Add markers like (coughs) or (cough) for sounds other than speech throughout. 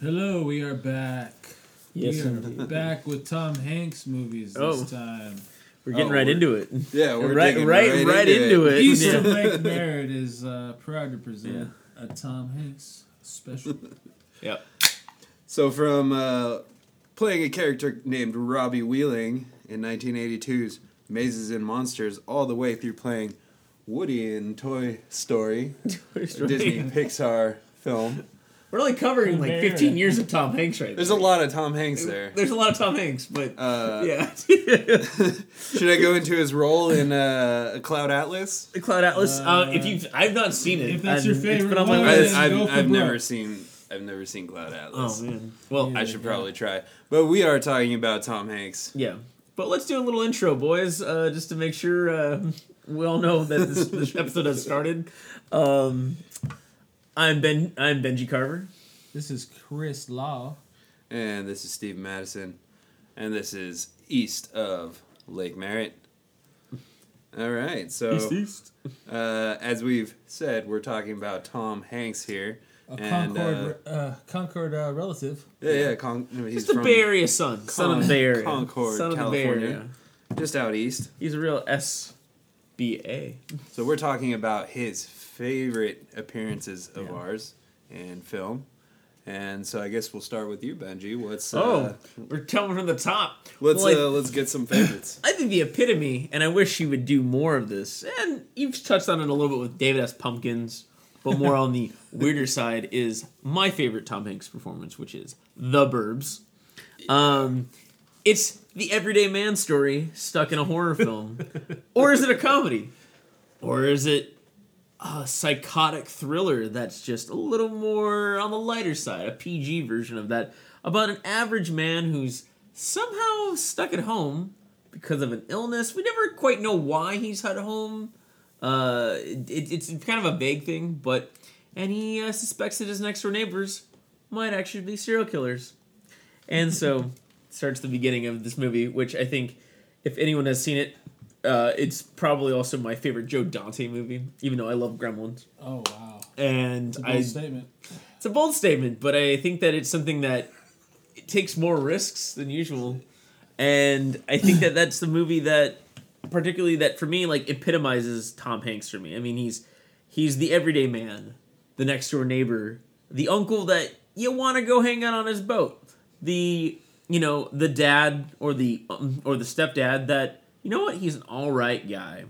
Hello, we are back. Yes, we are indeed. back with Tom Hanks movies this Oh. time. We're getting Oh, right we're- into it. Yeah, we're right, digging right, right, into it. East Yeah. of Lake Merritt is uh, proud to present a Tom Hanks special. (laughs) Yep. So from uh, playing a character named Robbie Wheeling in 1982's Mazes and Monsters, all the way through playing Woody in Toy Story, (laughs) a Disney Pixar film. We're only covering like 15 years of Tom Hanks right There's a lot of Tom Hanks there. There's a lot of Tom Hanks, but Uh, (laughs) yeah. (laughs) Should I go into his role in uh, Cloud Atlas? the Cloud Atlas. Uh, if you, I've not seen it. if that's your and It's favorite been on my one, I, then list. I've, go for I've never seen I've never seen Cloud Atlas. Oh man. Well, I should probably try. But we are talking about Tom Hanks. yeah. But let's do a little intro, boys, uh, just to make sure uh, we all know that this, this episode has started. Um, I'm Ben. I'm Benji Carver. This is Chris Law. And this is Steve Madison. And this is east of Lake Merritt. All right. So, East. Uh, as we've said, we're talking about Tom Hanks here. A And, Concord, uh, Concord uh, relative. Yeah, yeah. Con- no, he's He's the from Bay Area son. Son of the Bay Area. Concord, son of the Bay California. Area. just out east. He's a real SBA. So we're talking about his favorite appearances of Yeah. ours in film. And so I guess we'll start with you, Benji. What's Oh, uh, we're telling from the top. let's Well, I- uh, let's get some favorites. I think the epitome, and I wish he would do more of this. And you've touched on it a little bit with David S. Pumpkins, but more on the (laughs) weirder side is my favorite Tom Hanks performance, which is The Burbs. Um, it's the everyday man story stuck in a horror film, (laughs) or is it a comedy, or is it a psychotic thriller that's just a little more on the lighter side, a PG version of that, about an average man who's somehow stuck at home because of an illness. We never quite know why he's at home. Uh, it, it's kind of a vague thing, but and he uh, suspects that his next door neighbors might actually be serial killers, and so starts the beginning of this movie, which I think if anyone has seen it, uh, it's probably also my favorite Joe Dante movie, even though I love Gremlins. Oh, wow. And It's a bold I, statement. it's a bold statement, but I think that it's something that it takes more risks than usual, and I think that that's the movie that, particularly that for me, like epitomizes Tom Hanks for me. I mean, he's he's the everyday man, the next door neighbor, the uncle that you want to go hang out on his boat, the you know the dad or the um, or the stepdad that you know what he's an all right guy,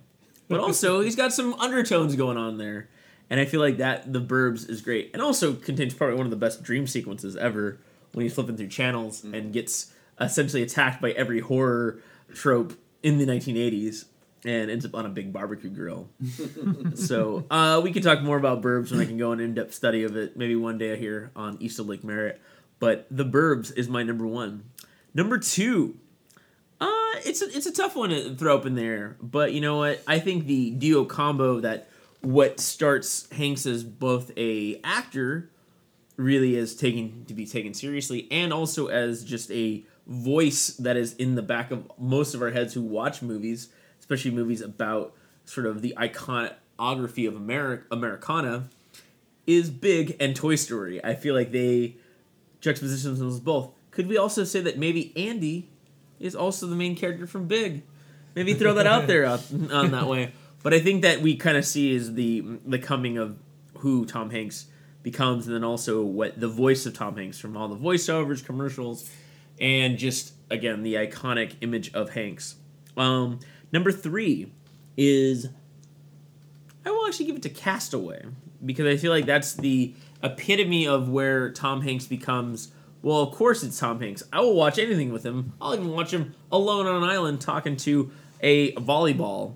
but also he's got some undertones going on there. And I feel like that the Burbs is great, and also contains probably one of the best dream sequences ever when he's flipping through channels and gets essentially attacked by every horror trope in the 1980s and ends up on a big barbecue grill. (laughs) so uh, we can talk more about Burbs when I can go an in-depth study of it maybe one day here on East of Lake Merritt. But the Burbs is my number one. Number two, uh, it's a, it's a tough one to throw up in there, but you know what? I think the duo combo that what starts Hanks as both a actor really is taken to be taken seriously and also as just a voice that is in the back of most of our heads who watch movies, especially movies about sort of the iconography of Ameri- Americana, is Big and Toy Story. I feel like they juxtaposition themselves both. Could we also say that maybe Andy is also the main character from Big? Maybe throw that out there out, (laughs) on that way. But I think that we kind of see is the the coming of who Tom Hanks becomes, and then also what the voice of Tom Hanks from all the voiceovers, commercials, and just again the iconic image of Hanks. Um, number three is I will actually give it to Castaway because I feel like that's the epitome of where Tom Hanks becomes. Well, of course it's Tom Hanks. I will watch anything with him. I'll even watch him alone on an island talking to a volleyball.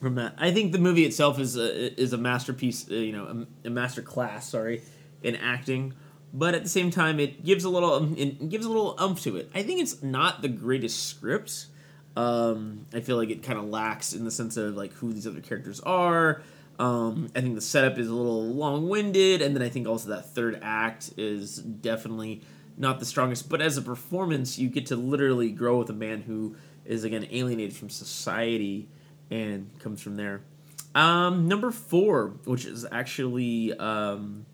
From that, I think the movie itself is a, is a masterpiece. Uh, you know, a, a master class. Sorry, in acting, but at the same time, it gives a little um, it gives a little umph to it. I think it's not the greatest script. Um, I feel like it kind of lacks in the sense of like who these other characters are. Um, I think the setup is a little long winded, and then I think also that third act is definitely not the strongest. But as a performance, you get to literally grow with a man who is again alienated from society and comes from there. Um, number four, which is actually um,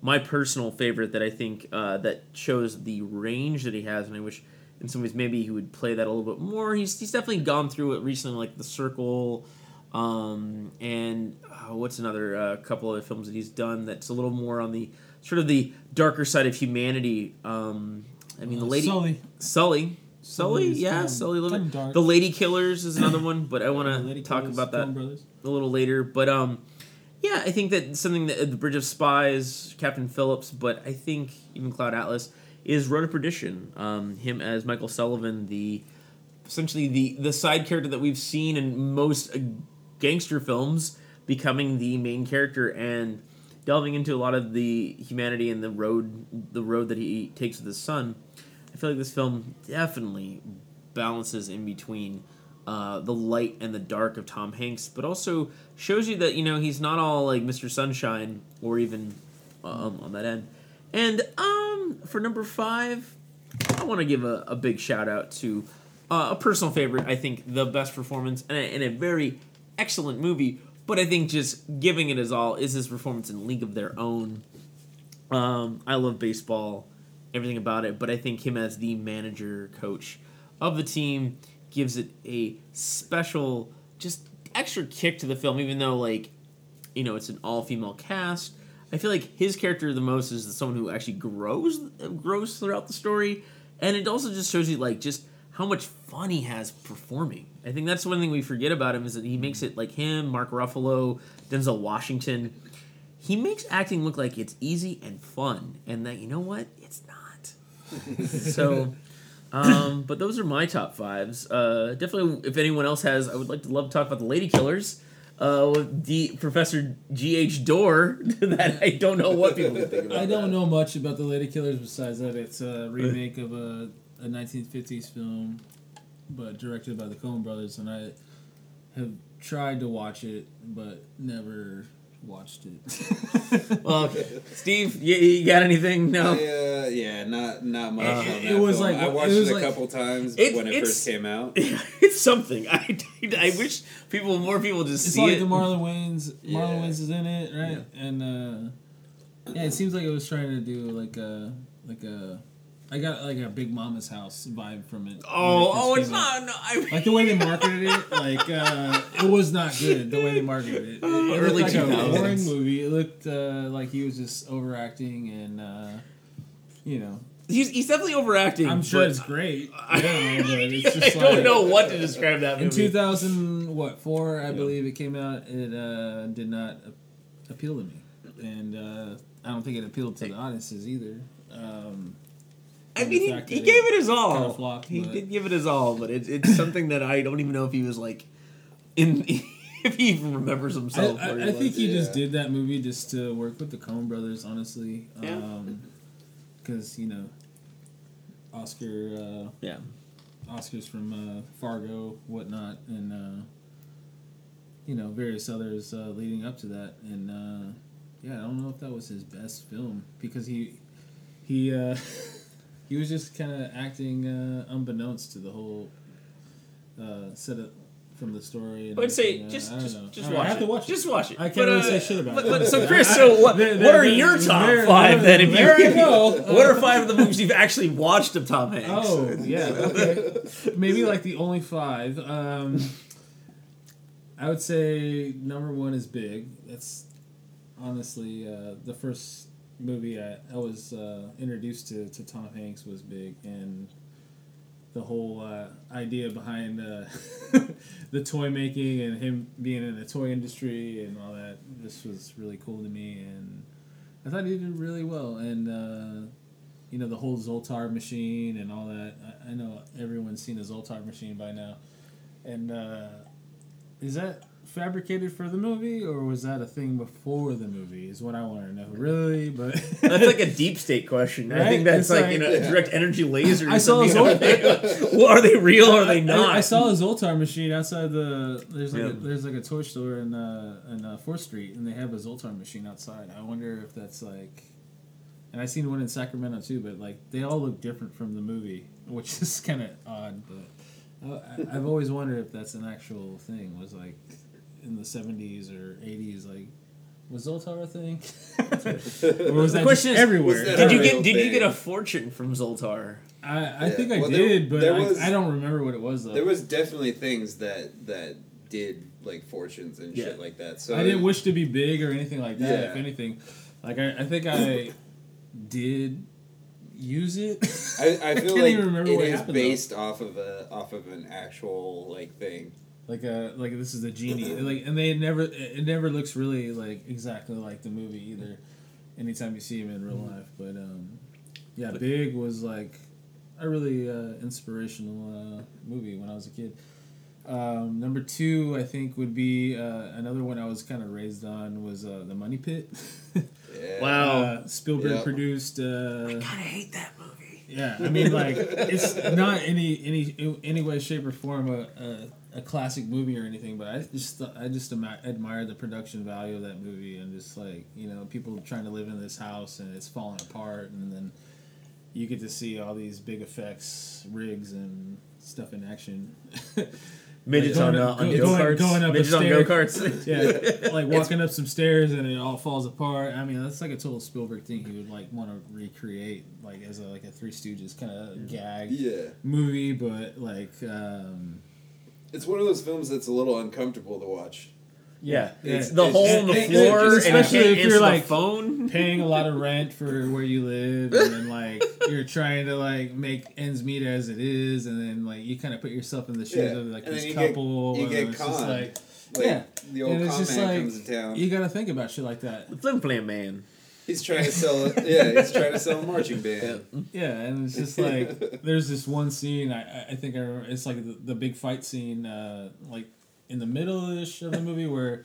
my personal favorite that I think uh, that shows the range that he has, and I wish in some ways maybe he would play that a little bit more. He's he's definitely gone through it recently, like The Circle, um, and uh, what's another uh, couple of films that he's done that's a little more on the sort of the darker side of humanity. Um, I mean, the Uh, lady Sully. Sully. Sully, Sully's yeah, Sully. little kinda dark. The Lady Killers is another one, but I want to talk Killers, about that a little later. But um, yeah, I think that something that the Bridge of Spies, Captain Phillips, but I think even Cloud Atlas is Road to Perdition. Um, him as Michael Sullivan, the essentially the the side character that we've seen in most uh, gangster films, becoming the main character and delving into a lot of the humanity and the road the road that he takes with his son. I feel like this film definitely balances in between uh, the light and the dark of Tom Hanks, but also shows you that you know he's not all like Mr. Sunshine or even um, on that end. And um, for number five, I want to give a, a big shout out to uh, a personal favorite. I think the best performance and a, and a very excellent movie, but I think just giving it his all is his performance in League of Their Own. Um, I love baseball, everything about it, but I think him as the manager coach of the team gives it a special, just extra kick to the film, even though like, you know, it's an all female cast. I feel like his character the most is someone who actually grows grows throughout the story, and it also just shows you like just how much fun he has performing. I think that's one thing we forget about him is that he makes it like him, Mark Ruffalo, Denzel Washington. He makes acting look like it's easy and fun, and that you know what, it's not. (laughs) so, um, but those are my top fives. Uh, definitely, if anyone else has, I would like to love to talk about the Lady Killers. Uh, with D, Professor G. H. Dorr, (laughs) that I don't know what people think about. I don't that. know much about the Lady Killers besides that it's a remake of a, a 1950s film, but directed by the Coen Brothers, and I have tried to watch it, but never watched it. (laughs) Well, okay. Steve, you, you got anything? No. I, uh, yeah, not not much. It- on it was film. like- I watched it it, a like- couple times It- when it first came out. (laughs) it's something. I, I wish people, more people, just It's see like it. the Marlon Wayans. Marlon Yeah. Wayans is in it, right? And uh, yeah, it seems like it was trying to do like a like a. I got like a Big Mama's house vibe from it. when it oh, oh, it's out. not. No, I, Like the way they marketed it, like uh, it was not good. The way they marketed it, (laughs) it, it Early like a 2000s. boring movie. It looked uh, like he was just overacting, and uh, you know, he's, he's definitely overacting. I'm sure it's great. (laughs) I- Yeah, but it's (laughs) just I don't know what to describe that In movie. 2000, what four? I believe it came out. It uh, did not appeal to me, and uh, I don't think it appealed to the audiences either. Um, I mean, he, he gave it his kinda all. flopped, he did give it his all, but it's it's something that I don't even know if he was like in (laughs) if he even remembers himself. I, where he I think was. he just did that movie just to work with the Coen Brothers, honestly. Yeah. Because you know, Oscar, uh, yeah. Oscars from uh, Fargo, whatnot, and uh, you know various others uh, leading up to that. And uh, yeah, I don't know if that was his best film because he he uh, (laughs) he was just kind of acting uh, unbeknownst to the whole uh, setup from the story. And I would say. Just just, know. just watch I have it. to watch it. Just watch it. I can't But, really uh, say shit about but, it. but- so (laughs) Chris, so what, there- what are your top five there- then? If you, go. (laughs) what are five of the movies you've actually watched of Tom Hanks? Oh yeah, okay. Maybe like the only five. Um, I would say number one is Big. That's honestly uh, the first movie I, I was uh, introduced to to Tom Hanks was Big, and the whole uh, idea behind uh, (laughs) the toy making and him being in the toy industry and all that. This was really cool to me, and I thought he did really well. And uh, you know the whole Zoltar machine and all that. I, I know everyone's seen a Zoltar machine by now, and uh, is that fabricated for the movie or was that a thing before the movie? Is what I want to know. Really, but (laughs) That's like a deep state question. I think that's like, like- you know, Yeah. direct energy laser. I saw something. Zol- Are they, (laughs) well, are they real or are they not? I, I saw a Zoltar machine outside the. There's like Yeah. a, there's like a toy store in uh, in uh, Fourth Street, and they have a Zoltar machine outside. I wonder if that's like, and I seen one in Sacramento too, but like they all look different from the movie, which (laughs) is kind of odd. But I've always wondered if that's an actual thing. Was like in the '70s or '80s, like Was Zoltar a thing? (laughs) or was The that question just is, everywhere? was that Did you get real did you get a fortune from Zoltar? I, I Yeah. think I Well, there- did, but there I, was- I don't remember what it was though. There was definitely things that that did like fortunes and Yeah. shit like that. So I didn't wish to be big or anything like that. Yeah. If anything, like I, I think I did use it. I, I (laughs) feel can't like even remember it what is happened, though. based off of a off of an actual like thing. Like a like this is a genie like and they never it never looks really like exactly like the movie either anytime you see him in real life but um yeah big was like a really uh, inspirational uh, movie when i was a kid um, number two i think would be uh, another one i was kind of raised on was uh, the money pit Yeah. (laughs) Wow. uh, spielberg Yep. produced uh, I kind of hate that movie. yeah, I mean, like (laughs) it's not any any any way, shape, or form a, a, a classic movie or anything, but I just I just ama- admire the production value of that movie and just like you know people trying to live in this house and it's falling apart and then you get to see all these big effects, rigs, and stuff in action. (laughs) Midgets Like on, going uh, on go- go going- karts. going up the Midgets on go karts. (laughs) yeah, like walking up some stairs and it all falls apart. I mean, that's like a total Spielberg thing. He would like want to recreate, like as a like a Three Stooges kind of gag Yeah. movie, but like um, It's one of those films that's a little uncomfortable to watch. Yeah, Yeah. it's the It's- hole in the it- it- floor, and you especially can't if you're, like, phone. paying a lot of rent for where you live, and then (laughs) like you're trying to like make ends meet as it is, and then like you kind of put yourself in the shoes Yeah. of like And this then you get- couple. you and get it's just like Like Yeah. the old And it's just man like- comes to town. you got to think about shit like that. Flim Flam Man. He's trying to sell it. Yeah, he's trying to sell a marching band. Yeah, and it's just like there's this one scene. I I- I think I remember, it's like the, the big fight scene, uh, like in the middle ish of the movie where.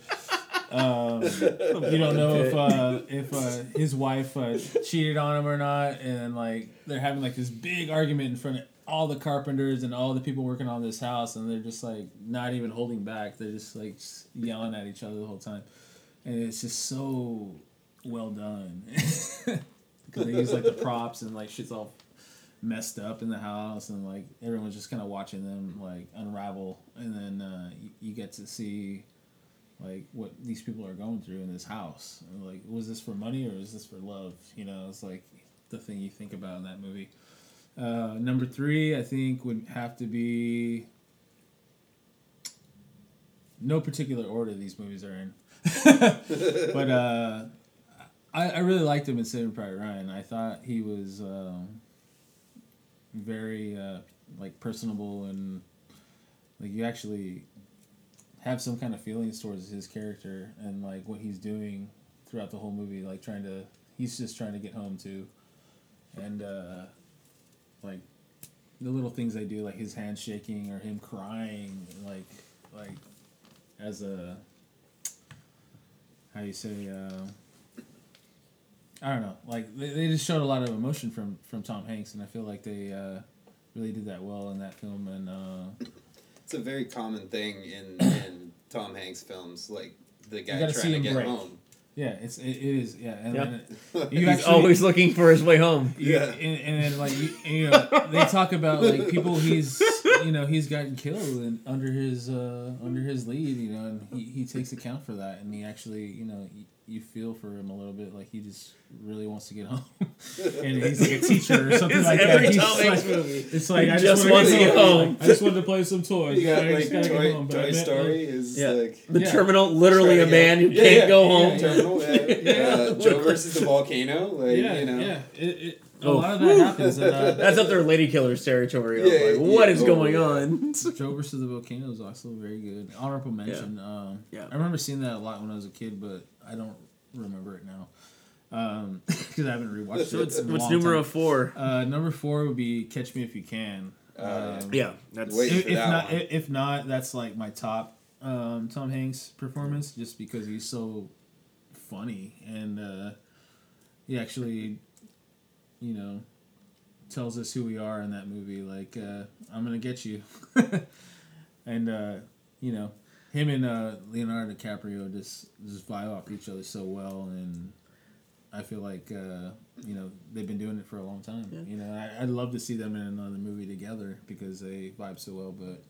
Um, you don't know if uh, if uh, his wife uh, cheated on him or not, and like they're having like this big argument in front of all the carpenters and all the people working on this house, and they're just like not even holding back. They're just like s- yelling at each other the whole time, and it's just so well done (laughs) because they use like the props and like shit's all messed up in the house, and like everyone's just kind of watching them like unravel, and then uh, you, you get to see like what these people are going through in this house. And, like, was this for money or is this for love? You know, it's like the thing you think about in that movie. Uh, number three, I think, would have to be no particular order these movies are in. (laughs) but uh, I, I really liked him in Saving Private Ryan. I thought he was um, very uh, like personable and like you actually have some kind of feelings towards his character and like what he's doing throughout the whole movie like trying to he's just trying to get home too and uh like the little things they do like his hand shaking or him crying like like as a how you say uh i don't know like they, they just showed a lot of emotion from from tom hanks and i feel like they uh really did that well in that film and uh It's a very common thing in (coughs) in Tom Hanks films, like the guy trying see to get break. home. yeah it's it, it is yeah and Yeah. then (laughs) you He's actually always looking for his way home. Yeah, Yeah. and, and then like you, and, you know, they talk about like people he's you know he's gotten killed and under his uh, under his lead, you know, and he, he takes account for that, and he actually you know you, you feel for him a little bit, like he just really wants to get home, (laughs) and he's like a teacher or something It's like every that. He's Tom Hanks like- movie. It's like He I just just, wanna wants get home. I just wanted to play some toys. You got I like just gotta Toy, get home, but I Toy meant, Story is Yeah. like The Yeah. terminal, literally a man who Yeah, can't yeah, go yeah, home. Terminal, yeah. Uh, Joe versus the volcano, like Yeah, you know. yeah. It, it, a Oh. lot of that happens. And, uh, (laughs) That's up there, lady killers territory. Yeah, Yeah, like, what yeah. is Oh, going yeah. on? (laughs) Joe versus the Volcano is also very good. Honorable mention. Um, Yeah. I remember seeing that a lot when I was a kid, but I don't remember it now (laughs) because I haven't rewatched So it. what's, in a what's long numero time. four? Uh, number four would be Catch Me If You Can. Uh, Um, Yeah, that's Wait. If, for if that not, one. if, if not, that's like my top um, Tom Hanks performance, just because he's so funny and uh, he actually, you know, tells us who we are in that movie. Like, uh, I'm gonna get you, (laughs) and uh, you know, him and uh, Leonardo DiCaprio just just vibe off each other so well, and I feel like uh, you know they've been doing it for a long time. Yeah. You know, I, I'd love to see them in another movie together because they vibe so well. But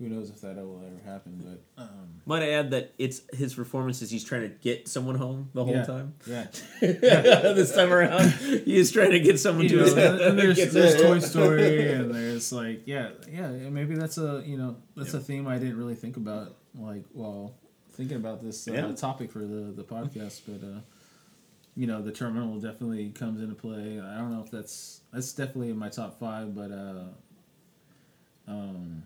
who knows if that will ever happen? But um, Might I add that it's his performance is he's trying to get someone home the whole yeah, time. yeah. (laughs) this time around, he's trying to get someone You to know, his and there's, there's Toy (laughs) Story, and there's like, yeah, yeah. Maybe that's a you know that's a theme I didn't really think about, like while thinking about this uh, Yeah. topic for the the podcast. But uh, you know, the terminal definitely comes into play. I don't know if that's that's definitely in my top five, but uh, um,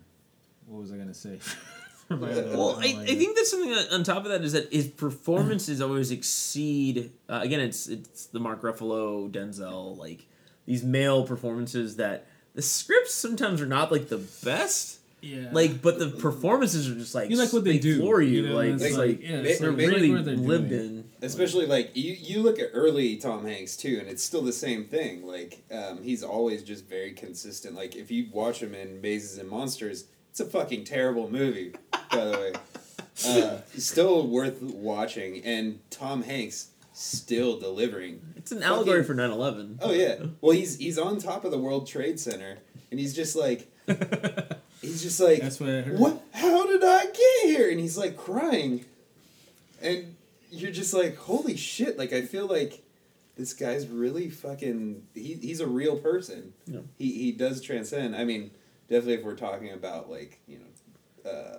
what was I gonna say? (laughs) For my other- Well, I, my I think that's something that, on top of that is that his performances always exceed. Uh, again, it's it's the Mark Ruffalo, Denzel, like these male performances that the scripts sometimes are not like the best. yeah, Like, but the performances are just like You like what they do, for you. you know, like it's it's like- like, yeah, they- it's they're like, really they're lived doing. in. Especially like you, you look at early Tom Hanks too, and it's still the same thing. Like um, he's always just very consistent. Like if you watch him in Mazes and Monsters, it's a fucking terrible movie. By the way, uh, still worth watching, and Tom Hanks still delivering. It's an allegory Fucking- for 9-11. Oh yeah, well he's he's on top of the World Trade Center, and he's just like (laughs) he's just like That's what I heard. what? How did I get here? And he's like crying, and you're just like, holy shit! Like I feel like this guy's really fucking. He, he's a real person. Yeah. He he does transcend. I mean, definitely if we're talking about like you know, uh,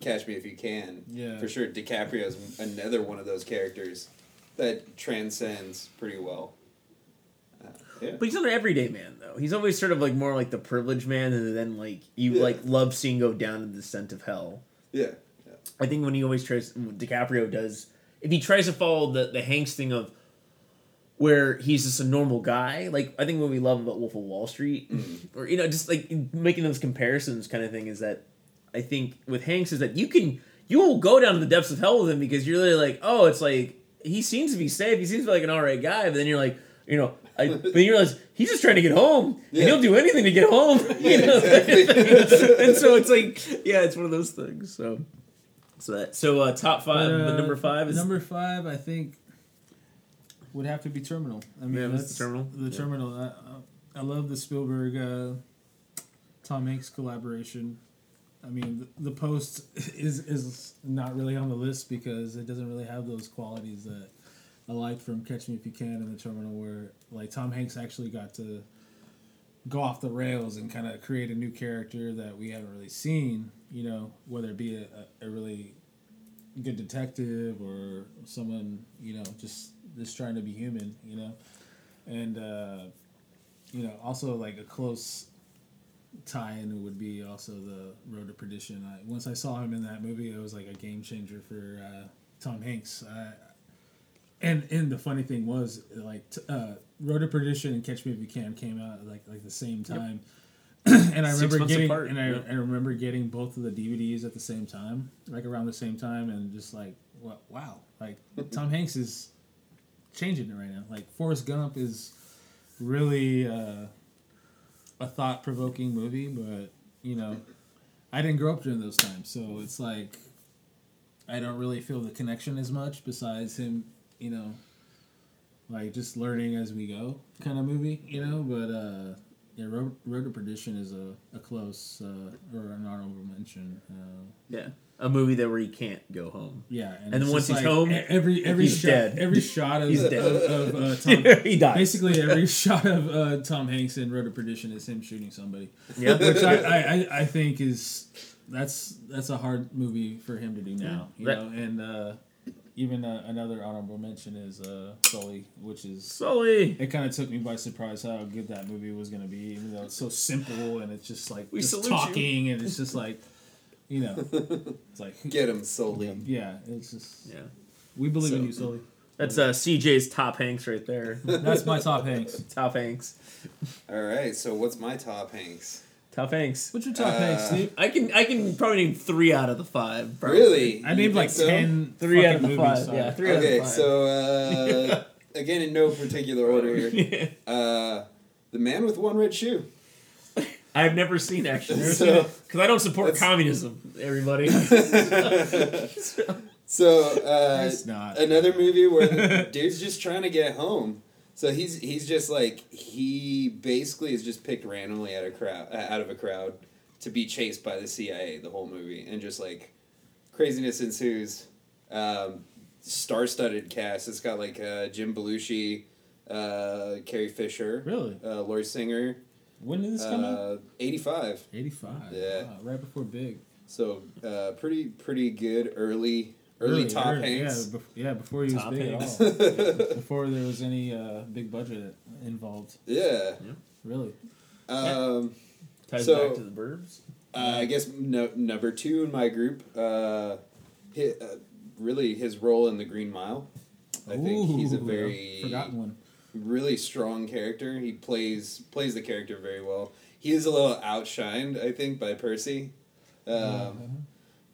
Catch Me If You Can. Yeah. For sure, DiCaprio's another one of those characters that transcends pretty well. Uh, yeah. But he's not an everyday man though. He's always sort of like more like the privileged man, and then like you Yeah. like love seeing go down to the scent of hell. Yeah. I think when he always tries, DiCaprio does, if he tries to follow the the Hanks thing of where he's just a normal guy, like I think what we love about Wolf of Wall Street, or you know, just like making those comparisons kind of thing is that I think with Hanks is that you can you will go down to the depths of hell with him because you're really like, oh, it's like he seems to be safe, he seems like an alright guy, but then you're like, you know. I, (laughs) but you realize he's just trying to get home, Yeah. and he'll do anything to get home. (laughs) you know? exactly. (laughs) and so it's like, yeah, it's one of those things. So, so that so uh, top five, But, but uh, number five is number five. I think would have to be Terminal. I mean, Yeah, that's the Terminal? The Yeah. Terminal. I, I love the Spielberg, uh, Tom Hanks collaboration. I mean, the, the Post (laughs) is is not really on the list because it doesn't really have those qualities that I liked from Catch Me If You Can and the Terminal, where like Tom Hanks actually got to go off the rails and kind of create a new character that we haven't really seen. You know, whether it be a, a, a really good detective or someone you know just just trying to be human. You know, and uh, you know also like a close tie-in would be also the Road to Perdition. I, once I saw him in that movie, it was like a game changer for uh, Tom Hanks. I, and and the funny thing was like t- uh, Road to Perdition and Catch Me If You Can came out like like the same time. (coughs) and I Six remember getting apart, and I, yeah. I remember getting both of the DVDs at the same time, like around the same time, and just like wow, like (laughs) Tom Hanks is changing it right now. Like Forrest Gump is really uh, a thought provoking movie, but you know, I didn't grow up during those times, so it's like I don't really feel the connection as much. Besides him, you know, like just learning as we go kind of movie, you know. But uh, yeah, Road, Road to Perdition is a, a close uh, or an honorable mention. Uh, yeah a movie that where he can't go home. yeah, And it's then once he's home, e- every every he's shot, dead. every shot of He's dead. of, of uh, (laughs) Tom, he dies. basically every (laughs) shot of uh, Tom Hanks in Road to Perdition is him shooting somebody, Yeah, (laughs) which I, I, I, think is that's that's a hard movie for him to do now, you That- know. And uh, even uh, another honorable mention is uh, Sully, which is Sully. it kind of took me by surprise how good that movie was going to be, even though it's so simple and it's just like We just salute you. talking and it's just like, you know, (laughs) it's like Get him solely. yeah, it's just Yeah, we believe in you, Sully. that's uh, CJ's top Hanks right there. That's my top Hanks. (laughs) top Hanks. All right, so what's my top Hanks? Top Hanks. What's your top Uh, Hanks, Steve? I can I can probably name three out of the five. probably. Really? I You named think like so? ten. Three out of fucking the movies, five. sorry. Yeah, three out Okay, of the five. so uh, (laughs) again, in no particular order here, (laughs) uh, the man with one red shoe. I've never seen actually So- because I don't support That's- communism. Everybody. (laughs) So uh, It's not. another movie where the dude's just trying to get home. So he's he's just like he basically is just picked randomly out of crowd out of a crowd, to be chased by the CIA the whole movie, and just like craziness ensues. Um, star-studded cast. It's got like uh, Jim Belushi, uh, Carrie Fisher, Really? uh, Lori Singer. When did this come out? Uh, Eighty-five. 85. yeah. Wow, right before Big. So uh, pretty pretty good early early Really, top early, Hanks. Yeah, bef- yeah, before he was Top big Hanks. at all. (laughs) before there was any uh, big budget involved. Yeah. Really. Um, Ties So- back to the Burbs. uh, I guess no, number two in my group. Uh, hi uh, really, his role in the Green Mile. I think he's a Ooh, very forgotten one. really strong character. He plays plays the character very well. He is a little outshined, I think, by Percy. Um, Uh-huh.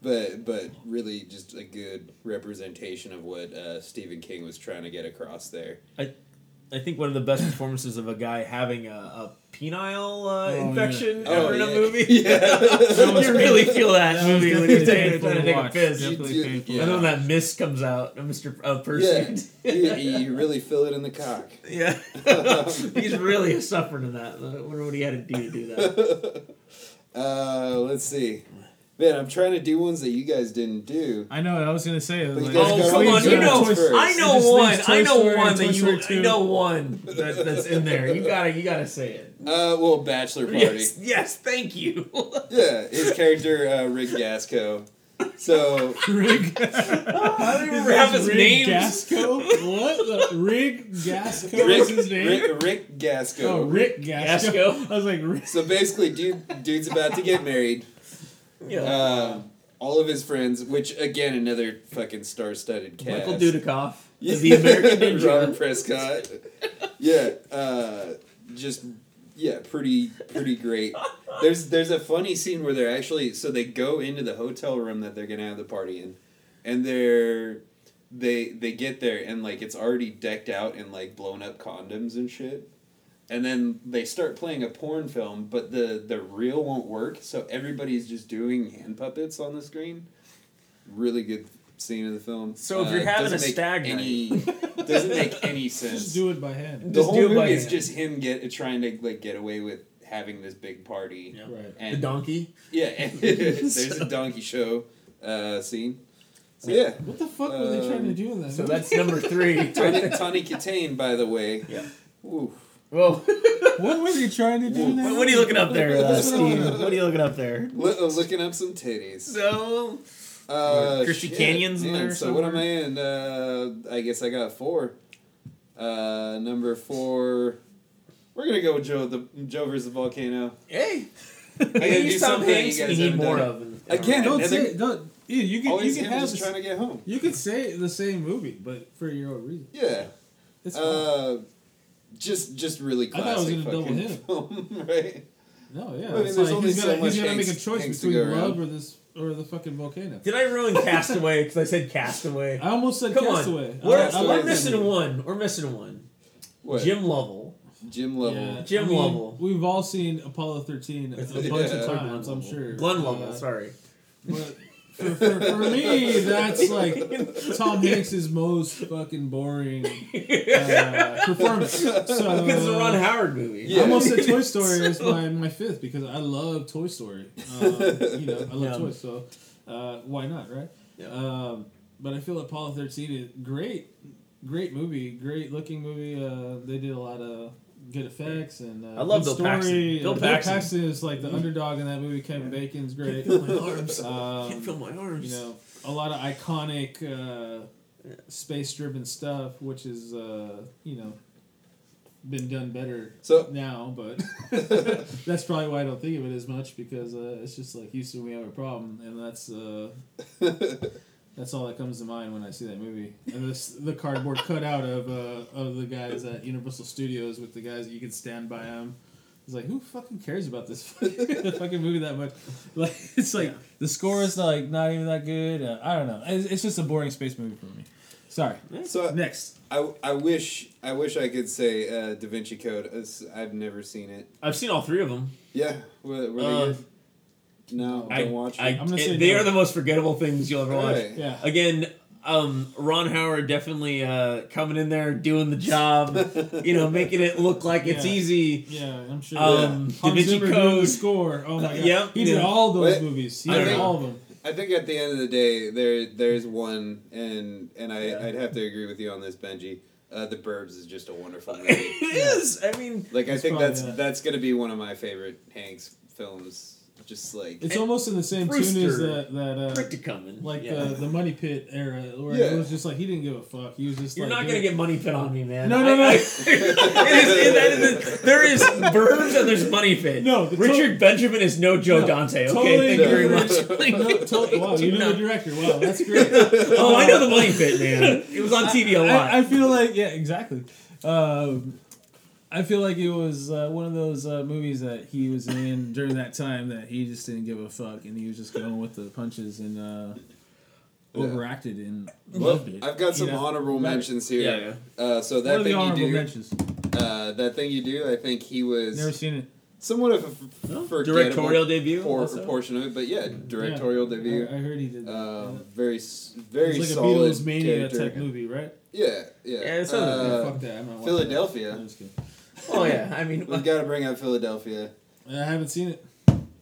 But but really just a good representation of what uh, Stephen King was trying to get across there. I I think one of the best performances of a guy having a, a penile uh, Oh, infection yeah. ever Oh, in a yeah. movie. (laughs) Yeah. (laughs) you really feel that, That was movie when definitely he's taking, painful to to take a watch. piss. Definitely painful. yeah. And then that mist comes out of Mr. Uh, Yeah, Percy. you, you really feel it in the cock. Yeah. (laughs) He's really a suffering in that. I wonder what he had to do to do that. Uh, let's see. Man, I'm trying to do ones that you guys didn't do. I know. I was gonna say. But you like, guys Oh, come on. You know, Story first. I know one. leaves I know one that you. Story I know one that, that's in there. You gotta, you gotta say it. Uh, well, Bachelor Party. Yes, yes. Thank you. Yeah, his character, uh, Rick Gassko. So, Rig. (laughs) I don't remember His half his Rig names. Gassko. What? The Rig Gassko Rick, was his name. Rick, Rick Gassko. Oh, Rick Gassko. Gassko. I was like, Rick. So basically, dude, dude's about to get married. Yeah. Uh, all of his friends, which again, another fucking star-studded cast. Michael Dudikoff. Yeah. The American (laughs) Ninja. Robert Prescott. Yeah, uh, just yeah, pretty pretty great. There's there's a funny scene where they're actually so they go into the hotel room that they're gonna have the party in, and they're they they get there and like it's already decked out in like blown up condoms and shit. And then they start playing a porn film, but the the reel won't work, so everybody's just doing hand puppets on the screen. Really good scene of the film. So if you're having doesn't a make stag any, (laughs) doesn't make any (laughs) sense. Just do it by hand. the Just whole do it movie is hand. just him get trying to like get away with having this big party. Yeah. Right. And the donkey. Yeah, and (laughs) there's a donkey show uh, scene. So yeah, What the fuck were they trying to do in that? So movie? that's number three. Tony, Tawny Kitaen, by the way. Yeah. Ooh. Whoa. what were they trying to do in that? What, what are you looking up there, uh, Steve? What are you looking up there? Lo- uh, looking up some titties. So Uh, Christy shit, Canyon's in man, there So what am I in? Uh, I guess I got four. Uh, number four. We're gonna go with Joe the Joe versus the volcano. hey, I gotta do something that Hanks you we need haven't more done. of. in- Again, Don't and say. they're- Don't. Yeah, you can. You can have. just trying to get home. You could say the same movie, but for your own reason. Yeah. It's fine. Uh, just just really I thought it was classic gonna double fucking him. film, (laughs) right? no, yeah. I mean, it's there's like only he's so gotta, much he's gotta make a choice between love or this or the fucking volcano. Did I ruin Castaway because I said Castaway? I almost said Come Castaway. on, we're, I- I Castaway we're like missing movie. one. We're missing one. What? Jim Lovell. Jim Lovell. Yeah, Jim I mean, Lovell. We've all seen Apollo 13 a, a (laughs) bunch Yeah. of times, I'm sure. Glenn Uh, Lovell. Sorry. But for, for, for me, that's (laughs) like Tom Hanks' most fucking boring uh, performance. So (laughs) Because it's a Ron Howard movie. Yeah. I almost said Toy (laughs) Story is my, my fifth because I love Toy Story. Um, you know, I love Yeah. toys, so uh, why not, right? Yeah. Um, but I feel that Apollo 13 is great, great movie, great looking movie. Uh, they did a lot of good effects and uh, I love good Bill Paxton. story. Bill Uh, Paxton. is like the underdog in that movie. Kevin Bacon's great. Can't feel my arms. Um, Can't feel my arms. you know, a lot of iconic uh, space-driven stuff, which is uh, you know been done better So now, but (laughs) (laughs) that's probably why I don't think of it as much because uh, it's just like Houston, we have a problem, and that's uh, (laughs) that's all that comes to mind when I see that movie. And this the cardboard cutout of uh, of the guys at Universal Studios with the guys that you can stand by them. It's like who fucking cares about this (laughs) fucking movie that much? Like it's like Yeah. the score is like not even that good. Uh, I don't know. It's, it's just a boring space movie for me. Sorry. so Next. I, I wish I wish I could say uh, Da Vinci Code. I've never seen it. I've seen all three of them. Yeah, were, were they Uh, good? No, I, don't watch I, it. I'm gonna say they no. are the most forgettable things you'll ever watch. Right. Yeah. Again, um, Ron Howard definitely uh, coming in there doing the job, you know, making it look like it's Yeah. easy. Yeah, I'm sure. Um, Hans Vinci Zimmer doing the Code. score. Oh my god. Yep, He did yeah. all those But- movies. He I did think- all of them. I think at the end of the day, there there's one, and and I Yeah. I'd have to agree with you on this, Benji. Uh, the Burbs is just a wonderful (laughs) movie. it is. I mean, like I It's think probably that's that. that's gonna be one of my favorite Hanks films. Just like It's almost in the same tune as that that uh, Richter coming. like yeah. the the Money Pit era, where Yeah. it was just like he didn't give a fuck. He was just You're like, not gonna get money pit on me, man. No, no, no. I- (laughs) it is, it is, there is Burbs and there's money pit. No, the to- Richard Benjamin is no Joe No, Dante. Okay, totally thank you very different. much. No, to- (laughs) wow, you know no. the director. Wow, that's great. Oh, I know the money pit, man. It was on TV a lot. I, I feel like yeah, exactly. Um, I feel like it was uh, one of those uh, movies that he was in during that time that he just didn't give a fuck and he was just going with the punches and uh, overacted and well, loved it. I've got some you know? honorable mentions here. yeah, yeah. Uh, so that thing you do, mentions? uh, that thing you do, I think he was Never seen it. somewhat of a f- No? forgettable Directorial debut. por- also. portion of it, but yeah, directorial Yeah, debut. I, I heard he did. That. Um, yeah. very very It's like a solid Beatles mania type movie, right? Yeah, yeah. Yeah, it sounds like- Uh, yeah, fuck that. I'm not Philadelphia. That. I'm just kidding. Oh yeah, I mean, We've got to bring up Philadelphia, I haven't seen it.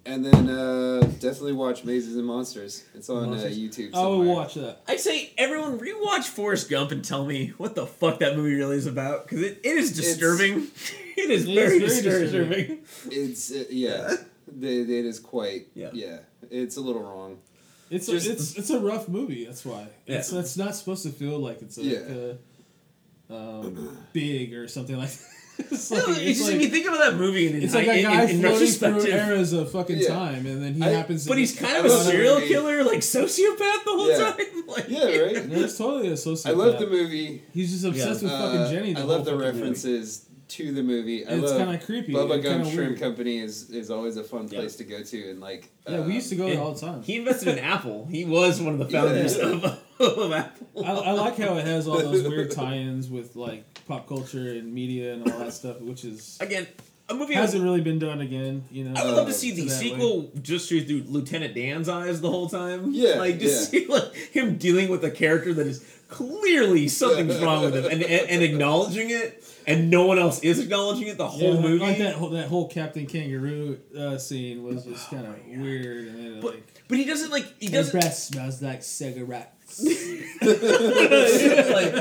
and then uh, definitely watch Mazes and Monsters. It's on uh, Monsters? YouTube. I will watch that. I'd say everyone rewatch Forrest Gump and tell me what the fuck that movie really is about because it, it is disturbing. (laughs) it is It is very, very disturbing. disturbing. It's uh, yeah, it, it is quite Yeah. yeah. It's a little wrong. It's Just- a, it's it's a rough movie. That's why. Yeah. It's it's not supposed to feel like it's like Yeah. uh, um, (clears throat) big or something like. It's like, you it's just, like, if you think about that movie and it's like a guy in, in floating through eras of fucking Yeah. time, and then he I- happens. but be- he's kind of a serial movie. killer, like sociopath the whole Yeah. time. (laughs) Like, Yeah, right. No, it's totally a sociopath. I love the movie. He's just obsessed Yeah. with Uh, fucking Jenny. The I love the whole fucking movie. References to the movie. I it's love kind of creepy. Bubba and Gump Shrimp weird. Company is is always a fun Yeah. place to go to, and like Yeah, we um, used to go there all the time. He invested in Apple. He was one of the founders Yeah. of, (laughs) of Apple. I, I like how it has all those (laughs) weird tie-ins with like pop culture and media and all that stuff, which is Again, a movie. Hasn't really been done again. You know, I would love to see the that sequel just through, through Lieutenant Dan's eyes the whole time. Yeah, like just yeah. (laughs) see like him dealing with a character that is clearly something's wrong with him, and, and and acknowledging it, and no one else is acknowledging it the whole Yeah, movie. Like that whole that whole Captain Kangaroo uh, scene was just kind of weird, and But- like But he doesn't like he his doesn't. breath smells like cigarettes. (laughs) like,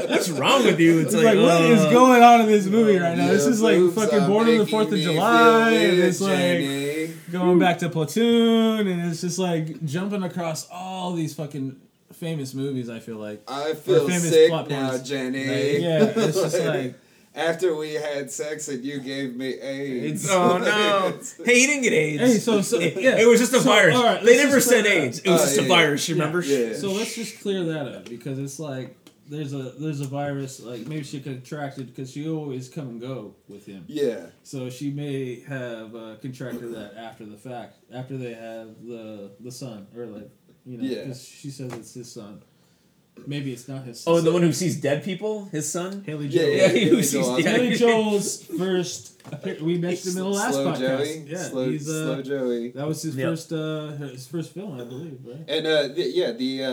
what's wrong with you? It's It's like, like, what is uh, going on in this movie right now? this is like fucking Born on the Fourth of July, and weird, it's like Jenny. going back to Platoon, and it's just like jumping across all these fucking famous movies. I feel like, I feel famous sick plot now, points. Jenny. Like, yeah, it's just (laughs) like after we had sex and you gave me AIDS. It's, oh no! (laughs) Hey, he didn't get AIDS. Hey, so- so- it, yeah. it was just a So, virus. all right, they never said AIDS. It was Oh, just yeah, a virus. You Yeah. remember? Yeah. So let's just clear that up because it's like there's a there's a virus like maybe she contracted because she always come and go with him. yeah. So she may have uh, contracted that after the fact, after they have the the son or like you know Yeah. because she says it's his son. Maybe it's not his. son. Oh, the one who sees dead people, his son. Haley Yeah, Joel. yeah. he Haley sees Joel dead- Haley Joel's first. (laughs) We mentioned him in the last Slow podcast. Joey. Yeah, slow, he's uh, slow Joey. that was his Yep. first uh his first film, I believe, right? And uh, the, yeah, the uh,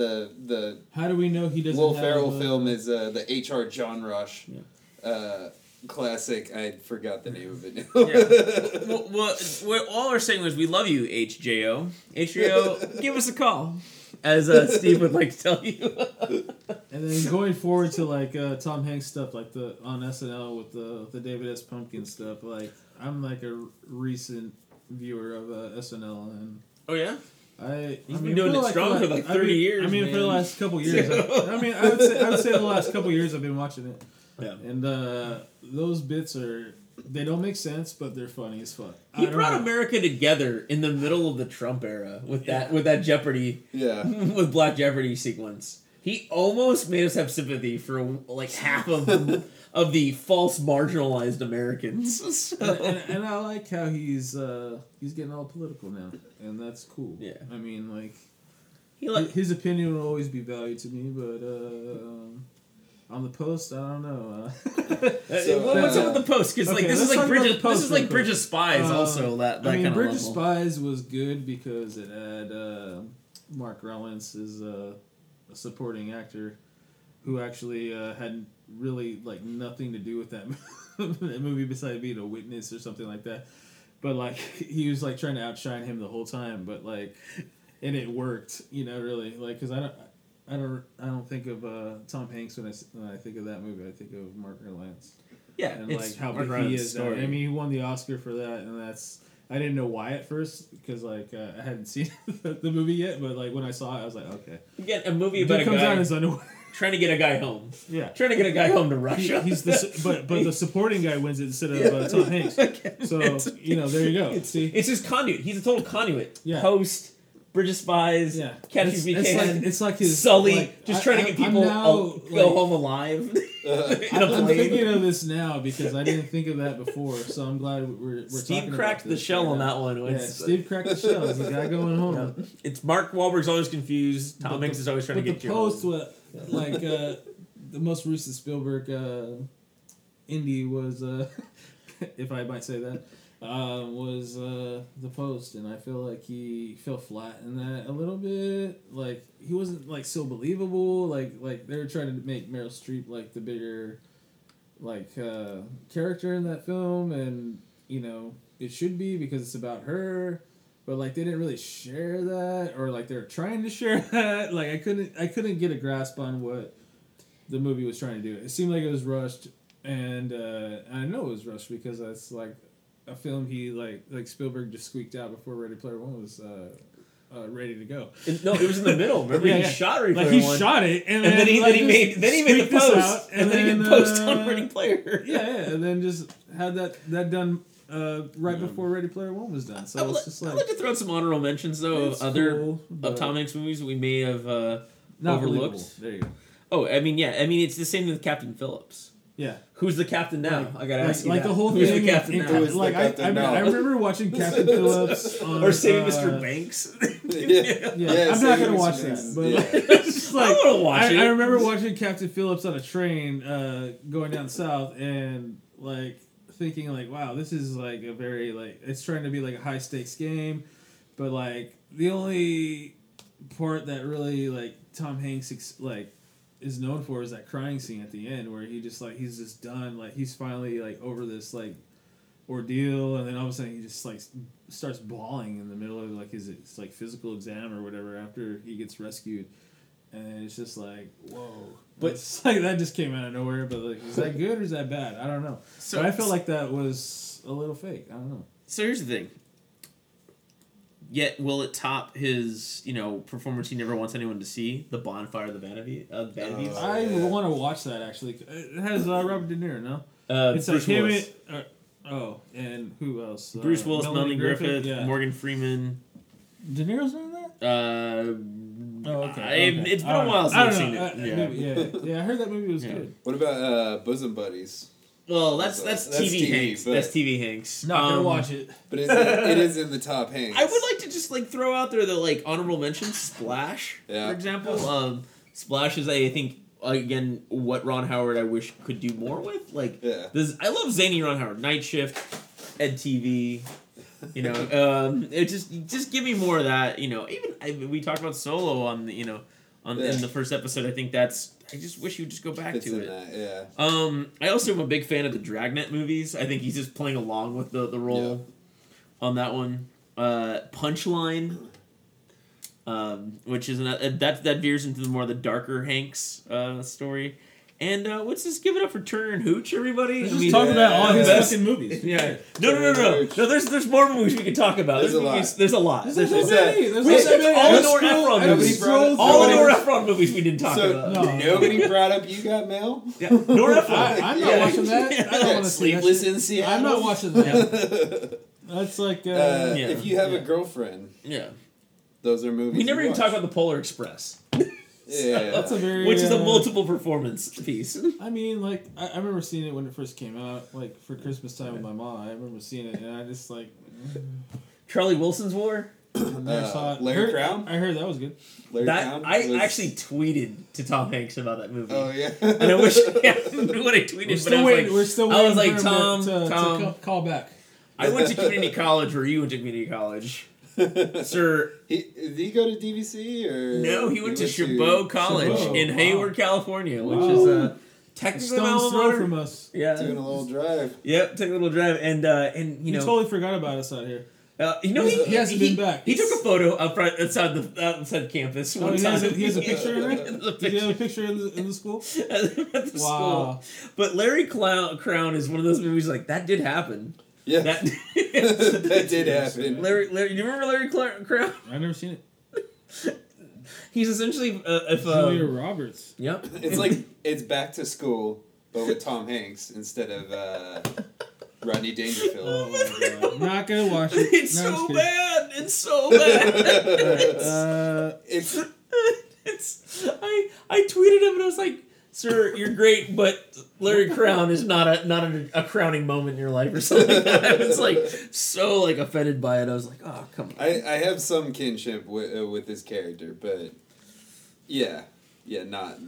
the the How do we know he doesn't? Will have, Ferrell uh, film is uh, the H.R. John Rush Yeah. uh, classic. I forgot the name of it. (laughs) Yeah. (laughs) well, well, what all we're saying was we love you, HJO. HJO, give us a call, as uh, Steve would like to tell you. (laughs) And then going forward to like uh, Tom Hanks stuff, like the on SNL with the the David S. Pumpkin stuff. Like I'm like a recent viewer of uh, SNL, and oh yeah. I He's I been doing it the strong for, la- like, I 30 mean- years, I mean, for the last couple years. I, I mean, I would say I would say the last couple years I've been watching it, Yeah. and uh, those bits are they don't make sense, but they're funny as fuck. He I brought know. America together in the middle of the Trump era with that Yeah. with that Jeopardy yeah. (laughs) with Black Jeopardy sequence. He almost made us have sympathy for like half of the, (laughs) of the false marginalized Americans. So- and, and, and I like how he's uh, he's getting all political now, and that's cool. Yeah. I mean, like he like his opinion will always be valued to me, but uh, um, on the post, I don't know. Uh, (laughs) So, what- what's up with the post? Because like this is like talk Bridge. the This is like quick. Bridge of Spies. Uh, also that that I mean, kind of Bridge of level. Spies was good because it had uh, Mark Rylance as uh, a supporting actor who actually uh, had really like nothing to do with that, that (laughs) movie besides being a witness or something like that. But like (laughs) he was like trying to outshine him the whole time, but like, and it worked, you know, really like because I don't. I don't. I don't think of uh, Tom Hanks when I, when I think of that movie. I think of Mark Rylance Yeah, and it's like how Mark big he is. story. I mean, he won the Oscar for that, and that's. I didn't know why at first because like uh, I hadn't (laughs) seen the movie yet, but like when I saw it, I was like, okay. Again, a movie Dude about a comes out guy in his underwear. trying to get a guy home. yeah. Trying to get a guy home to He- Russia. he's the (laughs) but but the supporting guy wins it instead of uh, Tom Hanks. (laughs) So you know there you go. See, It's his conduit. He's a total conduit. Yeah. Post, British Spies, yeah, Catch it's, Me If it's Can, like it's like his Sully, like, just I- trying to get people now, al- go home alive. Uh, (laughs) in a I'm thinking of this now because I didn't think of that before, so I'm glad we're, we're Steve talking cracked about the shell right on now. that one. Yeah, It's- Steve cracked the shell. It's the guy going home. Yeah. It's Mark Wahlberg's always confused. Tom But Hanks the- is always trying to get the you. post, home. what like uh, the most recent Spielberg uh, indie was, uh, (laughs) if I might say that, uh, was uh, the post, and I feel like he fell flat in that a little bit. Like he wasn't like so believable. Like like they were trying to make Meryl Streep like the bigger like uh, character in that film, and you know it should be because it's about her but like they didn't really share that or like they're trying to (laughs) share that like i couldn't i couldn't get a grasp on what the movie was trying to do it seemed like it was rushed and uh i know it was rushed because that's like a film he like like spielberg just squeaked out before ready player one was uh, uh ready to go It- no, it was in the middle. (laughs) Remember, Yeah, he yeah. shot Ready like Player he One, shot it and, and then he like, then he made then he made the post, out, and, then he did post on uh, Ready Player. (laughs) yeah, yeah, and then just had that that done uh, right before Ready Player One was done. So I it's like, I'd like to throw out some honorable mentions though of other cool, of Tom Hanks movies that we may have uh, overlooked. believable. There you go. Oh, I mean, yeah, I mean it's the same with Captain Phillips. Yeah, Who's the captain now? Like- I gotta like, ask you like that. the whole Who's thing. the captain in- now? Who is the like I, captain I, now? I remember watching Captain (laughs) Phillips on, or saving uh, Mr. Banks. (laughs) (laughs) yeah. Yeah, I'm not gonna Mr. watch Banks that, is- but yeah. like, it's just like I want to watch I, it. I remember watching Captain Phillips on a train uh, going down south and like thinking like, wow, this is like a very like it's trying to be like a high stakes game, but like the only part that really like Tom Hanks like is known for is that crying scene at the end where he just like he's just done like he's finally like over this like ordeal and then all of a sudden he just like starts bawling in the middle of like his, his like physical exam or whatever after he gets rescued. And it's just like whoa. But- it's (laughs) like that just came out of nowhere but like is that good or is that bad? I don't know. So- but i felt like that was a little fake. I don't know. So here's the thing. Yet will it top his, you know, performance he never wants anyone to see, the bonfire of the vanity, uh, vanities? Oh, i yeah. want to watch that actually it has uh, robert de niro no Uh, it's Bruce like him Willis, and, uh, oh and who else Bruce uh, Willis, Melanie Griffith, yeah Morgan Freeman. de niro's doing that Uh, Oh, okay. I- okay. It's been All a while right. since I I've seen know. it. I- I- yeah. maybe, yeah, yeah. I heard that movie was Yeah. good. What about uh, Bosom Buddies? Well, that's that's, That's TV, TV, Hanks. That's TV Hanks. Not gonna Um, watch it. But it's, it is in the top Hanks. (laughs) I would like to just like throw out there the like honorable mentions. Splash, Yeah. for example. Um, Splash is I think again what Ron Howard I wish could do more with. Like Yeah. this, I love zany Ron Howard. Night Shift, Ed TV. You know, (laughs) um, it just just give me more of that. You know, even I, we talked about Solo on the you know on Yeah. in the first episode. I think that's. I just wish you would just go back Fits to it. that, yeah. Um, I also am a big fan of the Dragnet movies. I think he's just playing along with the, the role on that one. Uh, Punchline, um, which is an, uh, that that veers into the more the darker Hanks uh, story. And uh, let's just give it up for Turner and Hooch, everybody. Let's I just mean, talk about all his best- fucking movies. (laughs) yeah. No, no, no, no, no. There's there's more movies we can talk about. There's There's, a lot. there's a lot. There's, There's, there's, There's so many. a- There's we- so many. all the Nora Ephron movies. all the Nora. Ephron movies we didn't talk So about. No. nobody brought up You Got Mail? (laughs) Yeah, Nora Ephron. (laughs) I, I'm not Yeah. watching that. I don't want to see that. Sleepless in Seattle. I'm not watching that. That's like uh, Uh, Yeah. If you have Yeah. a girlfriend, Yeah. those are movies. We never even watch. talked about the Polar Express, (laughs) Yeah, that's a very which is a uh, multiple performance piece. (laughs) I mean, like I, I remember seeing it when it first came out, like for Christmas time with my mom. I remember seeing it, and I just like (laughs) Charlie Wilson's War. (clears throat) never saw it. Larry heard, Crowne? I heard that was good. Larry That Crowne I was- actually tweeted to Tom Hanks about that movie. Oh yeah. And I wish I knew what I tweeted, We're but I still was waiting. like, we're still I was like, for him Tom, to, to, Tom. to ca- call back. I went to community college where you went to community college. (laughs) Sir, he, did he go to DVC or no, he went to Chabot College Chabot, in wow. Hayward, California, which Wow. is a A technical stone's alma throw mater. from us. Yeah. doing a little drive. Yep, took a little drive, and uh, and you You know, totally forgot about us out here. uh, you know, he, He hasn't he, been back. He took a photo up front outside the outside campus. Oh, one he, has a, time. he has a (laughs) picture in there? He has a Did he have a picture. picture in the, in the school? (laughs) at the Wow. school. But Larry Clown, Crowne is one of those movies like that did happen. Yeah, That (laughs) that did happen. Larry, Larry, do you remember Larry Cla- Crowne? I've never seen it. (laughs) He's essentially uh, if Julia uh, Roberts. yep. It's like it's back to school, but with Tom Hanks instead of uh, Rodney Dangerfield. Oh my god. Not gonna watch it. (laughs) it's No, so bad. It's so bad. Uh, it's it's I I tweeted him and I was like, "Sir, you're great, but Larry Crowne is not a not a, a crowning moment in your life or something." Like. I was like so like offended by it. I was like, "Oh, come on." I, I have some kinship with uh, with this character, but yeah, yeah, not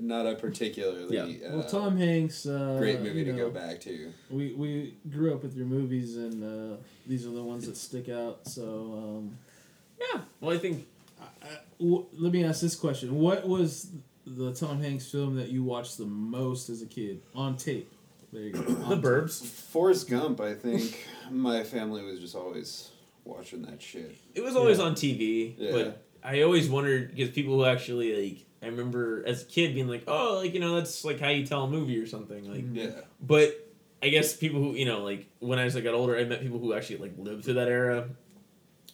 not a particularly Yeah. uh, well, Tom Hanks. Uh, great movie you to know, go back to. We we grew up with your movies, and uh, these are the ones that stick out. So, um, yeah. Well, I think I, I- w- let me ask this question: What was the Tom Hanks film that you watched the most as a kid on tape? There you go. (coughs) The On tape. Burbs. Forrest Gump, I think my family was just always watching that shit. It was always Yeah. on TV, Yeah. but I always wondered because people who actually like. I remember as a kid being like, "Oh, like you know, that's like how you tell a movie or something." Like, Mhm. Yeah, But I guess people who you know, like when I was like got older, I met people who actually like lived through that era,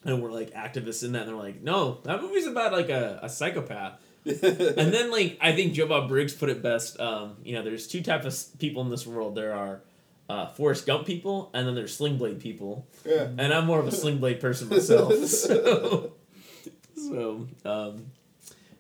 and were like activists in that. And they're like, no, that movie's about like a, a psychopath. (laughs) and then like I think Joe Bob Briggs put it best. Um, you know, there's two types of people in this world. There are uh, Forrest Gump people, and then there's Sling Blade people. yeah. And I'm more of a Sling Blade person myself. (laughs) So, so um,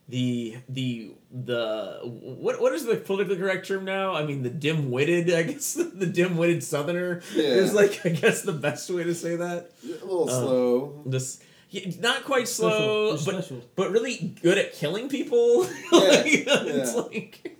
the the the what what is the politically correct term now? I mean, the dim-witted. I guess the, (laughs) the dim-witted Southerner Yeah. is like I guess the best way to say that. A little Um, slow. This yeah, not quite Special. slow, You're but special. but really good at killing people. (laughs) like, It's like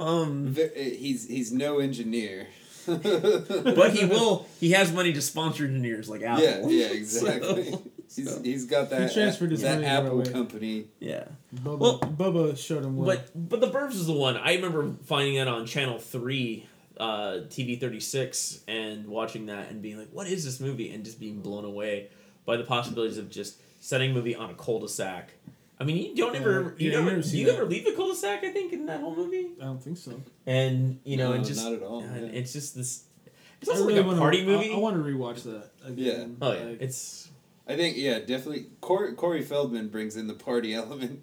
um. He's he's no engineer. (laughs) But he will. He has money to sponsor engineers like Apple. Yeah, (laughs) yeah, exactly. So- he's, so- he's got that He transferred his that money the right Apple company. yeah. Bubba, Well- Bubba showed him well. But but the Burbs is the one I remember finding it on Channel Three, uh, TV thirty six, and watching that and being like, "What is this movie?" and just being blown away by the possibilities of just setting a movie on a cul-de-sac. I mean, you don't Yeah, ever you yeah, never never do seen you that. ever leave the cul-de-sac? I think in that whole movie, I don't think so. and you know, No, and just not at all, and yeah. it's just this. It's I also really like a wanna- party I- movie. I, want to rewatch that again. oh yeah, Like, it's I think yeah, definitely. Corey, Corey Feldman brings in the party element.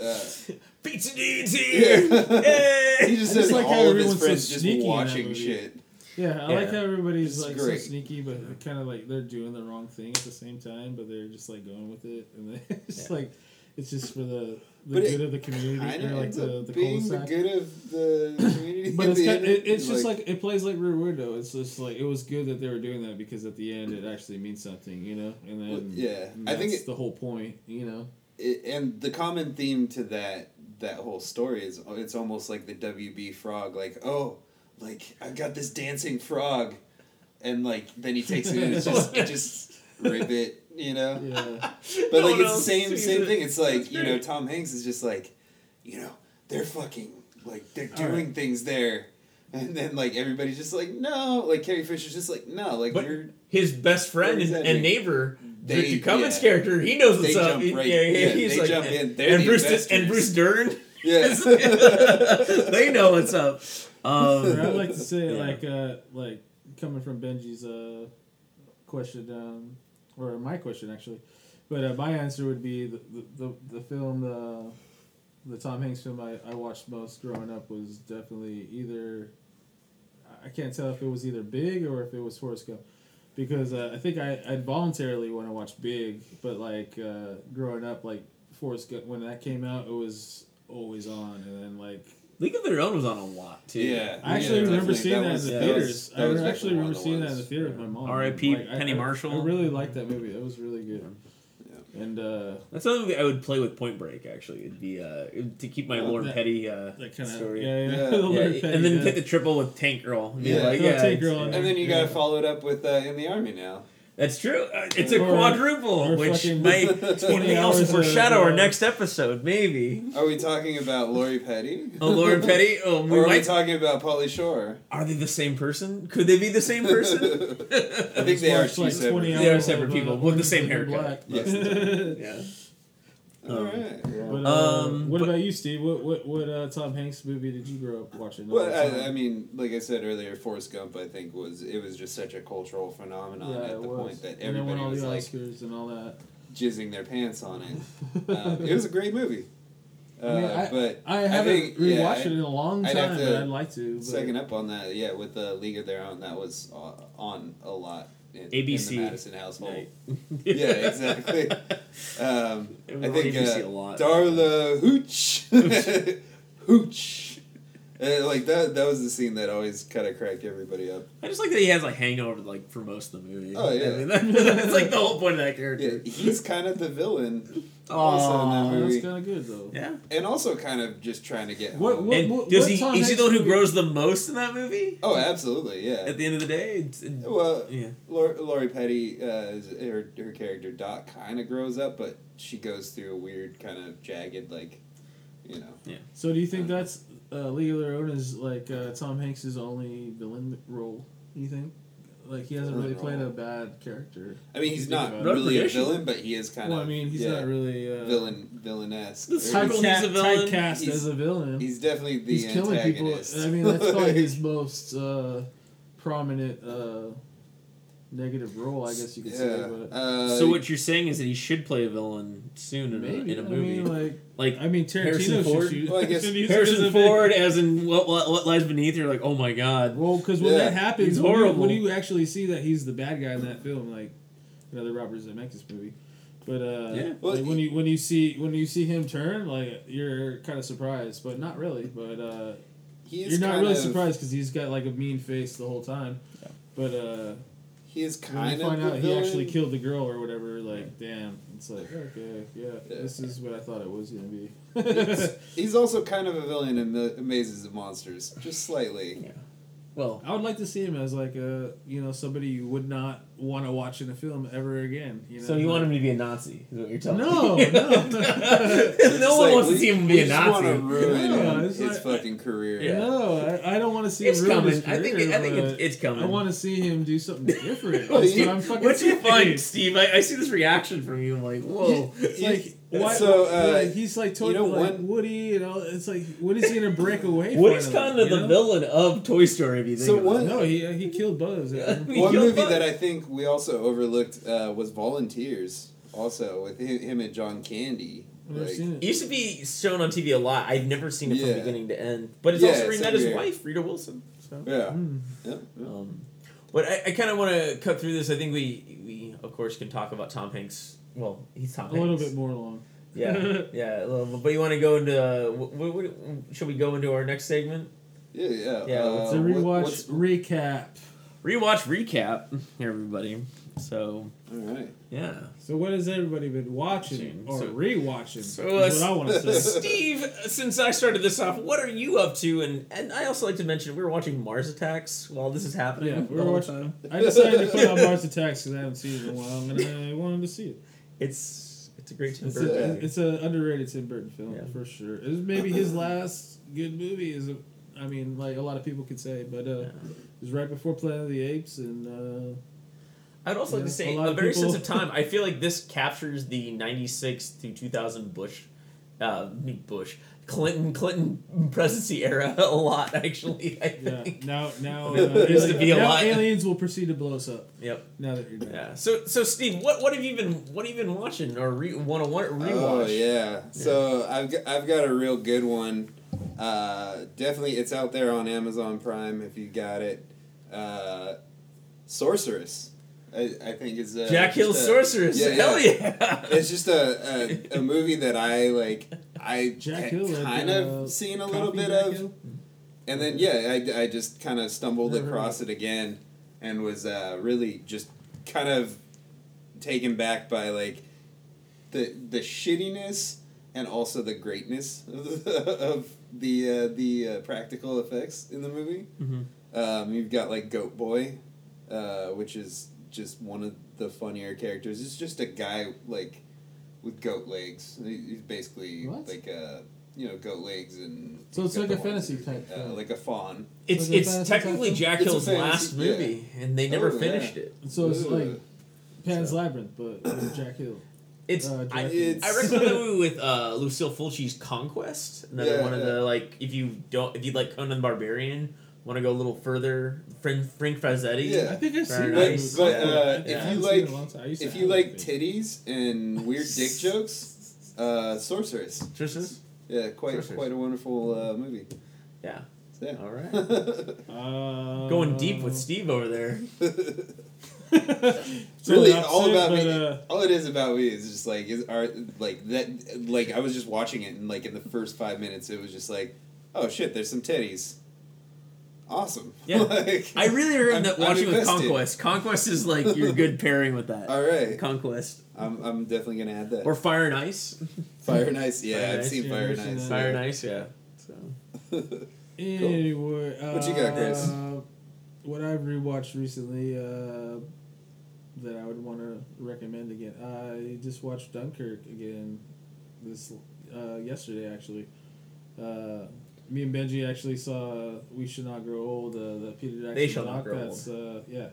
Uh, (laughs) pizza needs here. Yeah. Yay! (laughs) he just I just says like how all of his friends just sneaky watching shit. Yeah, I Yeah. like how everybody's It's like great. so sneaky, but kind of like they're doing the wrong thing at the same time, but they're just like going with it, and (laughs) it's Yeah. like it's just for the the But good of the community, or like the up the being the good of the (coughs) community. But it's kind it, it's just like it plays like Rear Window. It's just like it was good that they were doing that because at the end it actually means something, you know. And then Well, yeah, and I think that's it- the whole point, you know. it, and the common theme to that that whole story is it's almost like the WB frog like oh like I've got this dancing frog. And like then he takes it and it's (laughs) just it just ribbit you know? Yeah, but No like it's the same same it. thing. it's like That's you know. Tom Hanks is just like you know they're fucking like they're doing right. things there. And then like everybody's just like no. Like Carrie Fisher's just like no. Like But you're his best friend and, and neighbor, They- Richard Cummings' yeah. character, he knows what's They up. jump right- yeah, yeah, he's they like, jump and, and the Bruce and Bruce Dern, yeah. (laughs) They know what's up. (laughs) Um, I'd like to say Yeah. like uh like coming from Benji's uh question um or my question actually, but uh, my answer would be the the, the, the film the the Tom Hanks film I, I watched most growing up was definitely either I can't tell if it was either Big or if it was Forrest Gump. Because uh, I think I I'd voluntarily want to watch Big, but like uh, growing up, like Forrest Gump when that came out, it was always on, and then like League of Their Own was on a lot too. Yeah. I actually Yeah, remember seeing That that, was- in the that theaters. was- that I was actually remember of the seeing that in the theater with my mom. R.I.P. Like, Penny I- Marshall. I really liked that movie. That was really good. Yeah. And uh, That's another movie I would play with Point Break. Actually, it'd be uh, it'd- to keep my Oh, Lauren that- Petty uh, that kind of story. yeah, yeah. Yeah. (laughs) The Yeah, Petty, and then yeah. hit the triple with Tank Girl. And Yeah. like, yeah, Tank Girl And then you Yeah. gotta follow it up with uh, in the army now. That's true. Uh, it's a Or- quadruple, or which fucking may (laughs) 20 (laughs) may also foreshadow our next episode, maybe. Are we talking about Lori Petty? Oh, Lauren Petty. (laughs) Oh, we or are we might. talking about Pauly Shore? Are they the same person? Could they be the same person? I think they are Watched, two like, separate. They are separate people uh, with the same Orange is the New haircut. Black. yeah. All right. But, uh, Um, what but- about you, Steve? What what what uh, Tom Hanks movie did you grow up watching? Well. I, I mean, like I said earlier, Forrest Gump. I think was it was just such a cultural phenomenon yeah, at the was. point that and everybody all was the like Oscars and all that. jizzing their pants on it. (laughs) Um, it was a great movie. Uh, I mean, I- but I haven't think, rewatched yeah, it in a long I'd time, but I'd like to. But Second up on that, yeah, with the League of Their Own, that was uh, on a lot in, ABC. in the Madison household. Right. (laughs) Yeah, exactly. Um, (laughs) I think uh, a lot. Darla Hooch, (laughs) Hooch, Uh, like that. That was the scene that always kind of cracked everybody up. I just like that he has like hangover like for most of the movie. Oh, yeah. (laughs) I mean, that- that's like the whole point of that Yeah, character. he's kind of the villain, Aw. also in that Oh, that's kind of good though. Yeah. and also kind of just trying to get What- home. what- And does he? Is he the one who grows the most in that movie? Oh, absolutely, yeah. At the end of the day, it's, it- Well, yeah. Lori, Lori Petty, uh, is, her her character Dot kind of grows up, but she goes through a weird kind of jagged, like, you know. Yeah. So do you think that's uh, League of Their Own is like uh, Tom Hanks' only villain role? You think? Like he hasn't Villain really played role. a bad character. I mean, he's not really a villain, but he is kind Well, of. I mean, he's yeah, not really uh, villain villainess. This type, Typical he's a villain. typecast He's- as a villain. He's definitely the He's killing people. antagonist. I mean, that's probably his most uh, prominent uh, negative role, I guess you could say. yeah. But Uh, so what you're saying is that he should play a villain soon in, maybe a, in a I movie, mean, like, like I mean, Harrison Tarantino Ford? should shoot. Well, I (laughs) guess should use a Harrison big- Ford, as in what, what what lies beneath. You're like, oh my god. Well, because when Yeah. that happens, He's when you, when you actually see that he's the bad guy in that film, like another Robert Zemeckis movie. But uh, Yeah. Well, like when you when you see when you see him turn, like you're kind of surprised, but not really. But uh, he you're not really of, surprised because he's got like a mean face the whole time. Yeah. But uh, He is when kind you of find the out he actually killed the girl or whatever, like damn, it's like okay, yeah, Yeah. this is what I thought it was gonna be. He's, (laughs) he's also kind of a villain in the Mazes of Monsters, just slightly. Well, I would like to see him as like a you know somebody you would not want to watch in a film ever again. You know? so you want him to be a Nazi? Is what you're telling No, me? no. (laughs) (laughs) no It's one like, wants to see him be a just wanna Nazi. ruin (laughs) Yeah, it's his like- fucking career. Yeah. No, I, I don't want to see It's him ruin coming. his I think. career, I think it's, it's coming. I want to see him do something different. Well, That's you- what I'm fucking What's your saying. find, Steve? I, I see this reaction from you. I'm like, whoa. It's You- like why? so, uh, like, he's like totally you know, like one- Woody, and all. It's like what is he gonna break (laughs) away? Woody's kind of the know? villain of Toy Story. If you think So about one- it. No, he uh, he killed Buzz. Yeah. (laughs) He One killed movie Buzz. that I think we also overlooked uh, was Volunteers. Also with him, him and John Candy. Like, It it. used to be shown on TV a lot. I've never seen it from beginning to end. But it's Yeah, also it's written so his wife, Rita Wilson. So. Yeah. Hmm. yeah. yeah. Um, but I, I kind of want to cut through this. I think we, we of course can talk about Tom Hanks. Well, he's Tom A Hanks. little bit more long. Yeah, (laughs) yeah. a little bit. But you want to go into? Uh, what, what, should we go into our next segment? Yeah, yeah. Yeah, Uh, It's a what- rewatch what's- recap. Rewatch recap, everybody. So all right. yeah. So what has everybody been watching or So- rewatching? So, uh, what I want to say. (laughs) Steve, since I started this off, what are you up to? And and I also like to mention we were watching Mars Attacks while this is happening. Yeah, we the were watching- I decided to put on Mars Attacks because I haven't seen it in a while, and I wanted to see it. It's it's a great Tim It's Burton a, it's an underrated Tim Burton film Yeah. for sure. It was maybe his (clears throat) last good movie. Is a, I mean, like a lot of people could say, but uh, Yeah. it was right before Planet of the Apes, and uh, I'd also like to say a a very sense of time. I feel like this captures the ninety-six to two thousand Bush, uh, Bush Clinton Clinton presidency era (laughs) a lot. Actually, I yeah. think. Now, now, (laughs) uh, used to be a now lot. aliens will proceed to blow us up. Yep. Now that you're done. Yeah. So so Steve, what what have you been what have you been watching or re, want to rewatch? Oh yeah. So I've got, I've got a real good one. Uh, definitely, it's out there on Amazon Prime if you got it. Uh, Sorceress, I, I think is uh, Jack Hill Sorceress. yeah, Hell yeah. It's just a, a, a movie that I like. I (laughs) Jack ha- Hill, like, kind uh, of seen a little bit Jack of, Hill? and then yeah, I, I just kind of stumbled Never across it again, and was uh, really just kind of taken back by like the the shittiness and also the greatness (laughs) of the of the, uh, the uh, practical effects in the movie. Mhm. Um, you've got like Goat Boy, uh, which is just one of the funnier characters. It's just a guy like with goat legs. He's basically What? like uh you know goat legs and. So it's like a fantasy type Uh, like a fawn. It's Was it's technically Jack Hill's fantasy- last yeah. movie, and they never Oh, yeah. finished it. So it's Ugh. like Pan's So- Labyrinth, but with (coughs) Jack Hill. It's Uh, I, Jack- It's- I recommend the movie with uh, Lucio Fulci's Conquest. Another Yeah, one of the like if you don't if you like Conan the Barbarian, want to go a little further. Frank Frank Frazetta. Yeah. I think I've Very seen nice. that. But, uh, I if you seen like- a long time. I used to If you like I titties and weird dick (laughs) jokes, uh, Sorceress. Tristan? Yeah, quite Sorceress. quite a wonderful uh, movie. Yeah. So, yeah. All right. (laughs) Uh, Going deep with Steve over there. (laughs) So really, all about but, me. uh, all it is about me is just like is are like that. Like I was just watching it, and like in the first five minutes, it was just like, oh shit, there's some titties. Awesome. Yeah. (laughs) like, I really heard that watching with. Conquest. Conquest is like your good (laughs) pairing with that. All right, Conquest. I'm I'm definitely gonna add that. Or Fire and Ice. Fire and Ice. Yeah, Fire I've Ice, seen Fire and Ice. Fire and Ice, yeah. So (laughs) Anyway, uh, What you got, Chris? what I've rewatched recently uh, that I would want to recommend again. I just watched Dunkirk again this uh, yesterday actually. Me and Benji actually saw We Should Not Grow Old. Uh, the Peter Jackson. They Shall Not Grow that's, Uh, yeah.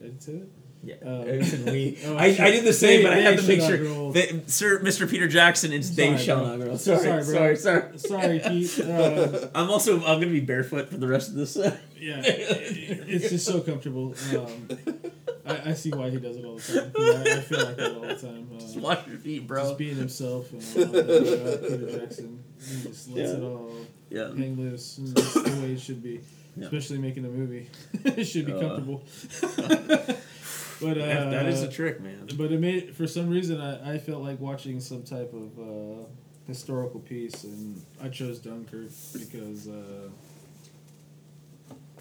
Did I say that? yeah. Um, I we. (laughs) Oh, I. I did the same, They- but I had to should make sure that Sir Mr. Peter Jackson it's they shall bro. not grow. Sorry, Sorry, sorry, bro. sorry, Sorry, Pete. (laughs) Uh, I'm also I'm gonna be barefoot for the rest of this. yeah, it's just so comfortable. Um, I, I see why he does it all the time. I, I feel like that all the time. Uh, Just wash your feet, bro. Just being himself and all that, uh, Peter Jackson. He just lets Yeah. it all Yeah. hang loose. And that's (coughs) the way it should be. Yeah. Especially making a movie. (laughs) it should be Uh. comfortable. (laughs) but uh, That- that is a trick, man. But it made for some reason I, I felt like watching some type of uh, historical piece, and I chose Dunkirk because uh,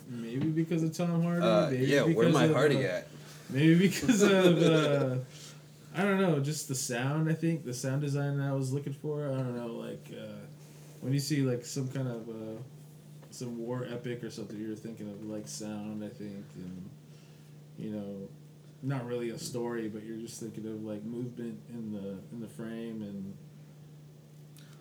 maybe because of Tom Hardy. Uh, maybe yeah, where my of, Hardy uh, at? Maybe (laughs) because of uh, I don't know, just the sound. I think the sound design that I was looking for. I don't know, like uh, when you see like some kind of uh, some war epic or something, you're thinking of like sound. I think, and you know, not really a story, but you're just thinking of like movement in the in the frame and.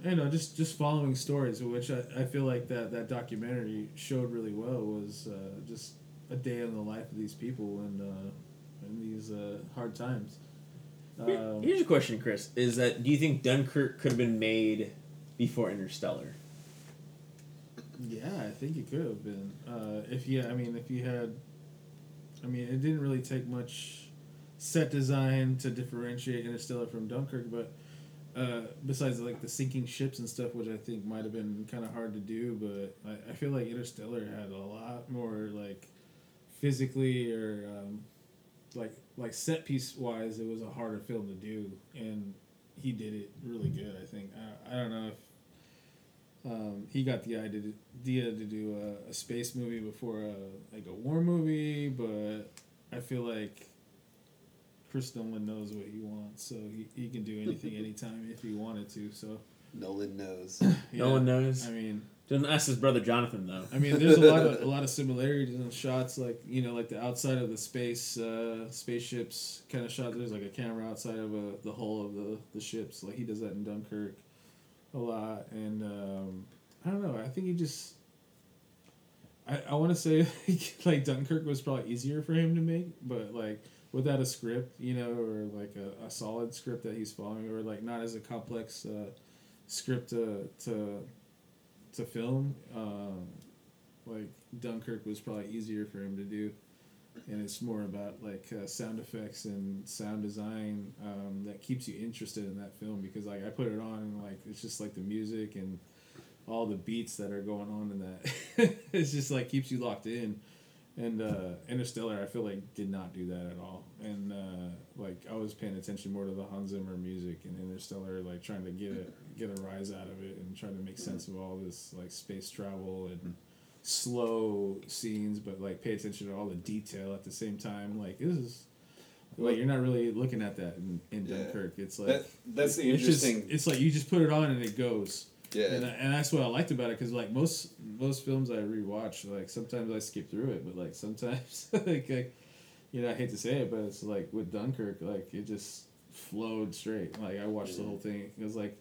You know, just just following stories, which I, I feel like that, that documentary showed really well was uh, just a day in the life of these people and uh, in these uh, hard times. Um, Here's a question, Chris: Is that do you think Dunkirk could have been made before Interstellar? yeah, I think it could have been. Uh, if yeah, I mean, if you had, I mean, it didn't really take much set design to differentiate Interstellar from Dunkirk, but uh, besides like the sinking ships and stuff, which I think might have been kind of hard to do, but I, I feel like Interstellar had a lot more like physically or um, like like set piece wise, it was a harder film to do, and he did it really good. I think I, I don't know if um, he got the idea idea to do a, a space movie before a like a war movie, but I feel like Chris Nolan knows what he wants, so he, he can do anything (laughs) anytime if he wanted to. So Nolan knows. (coughs) No one knows. I mean, Don't ask his brother Jonathan though. I mean, there's a lot of (laughs) a lot of similarities in shots, like you know, like the outside of the space uh, spaceships kind of shot. There's like a camera outside of a, the hull of the the ships. Like he does that in Dunkirk a lot, and um, I don't know. I think he just. I, I want to say (laughs) like Dunkirk was probably easier for him to make, but like without a script, you know, or like a, a solid script that he's following, or like not as a complex uh, script to to to film. Um, like Dunkirk was probably easier for him to do, and it's more about like uh, sound effects and sound design um, that keeps you interested in that film because like I put it on and like it's just like the music and all the beats that are going on in that (laughs) it's just like keeps you locked in and uh, interstellar i feel like did not do that at all. And uh, like i was paying attention more to the hans zimmer music and interstellar like trying to get a get a rise out of it and trying to make sense of all this like space travel and slow scenes but like pay attention to all the detail at the same time. Like this is like you're not really looking at that in, in dunkirk. It's like That that's the it's just interesting. it's like you just put it on and it goes yeah. and, I- and that's what I liked about it because like most most films I rewatch, like sometimes I skip through it, but like sometimes (laughs) like I, you know, I hate to say it, but it's like with Dunkirk, like it just flowed straight. Like I watched the whole thing. It was like,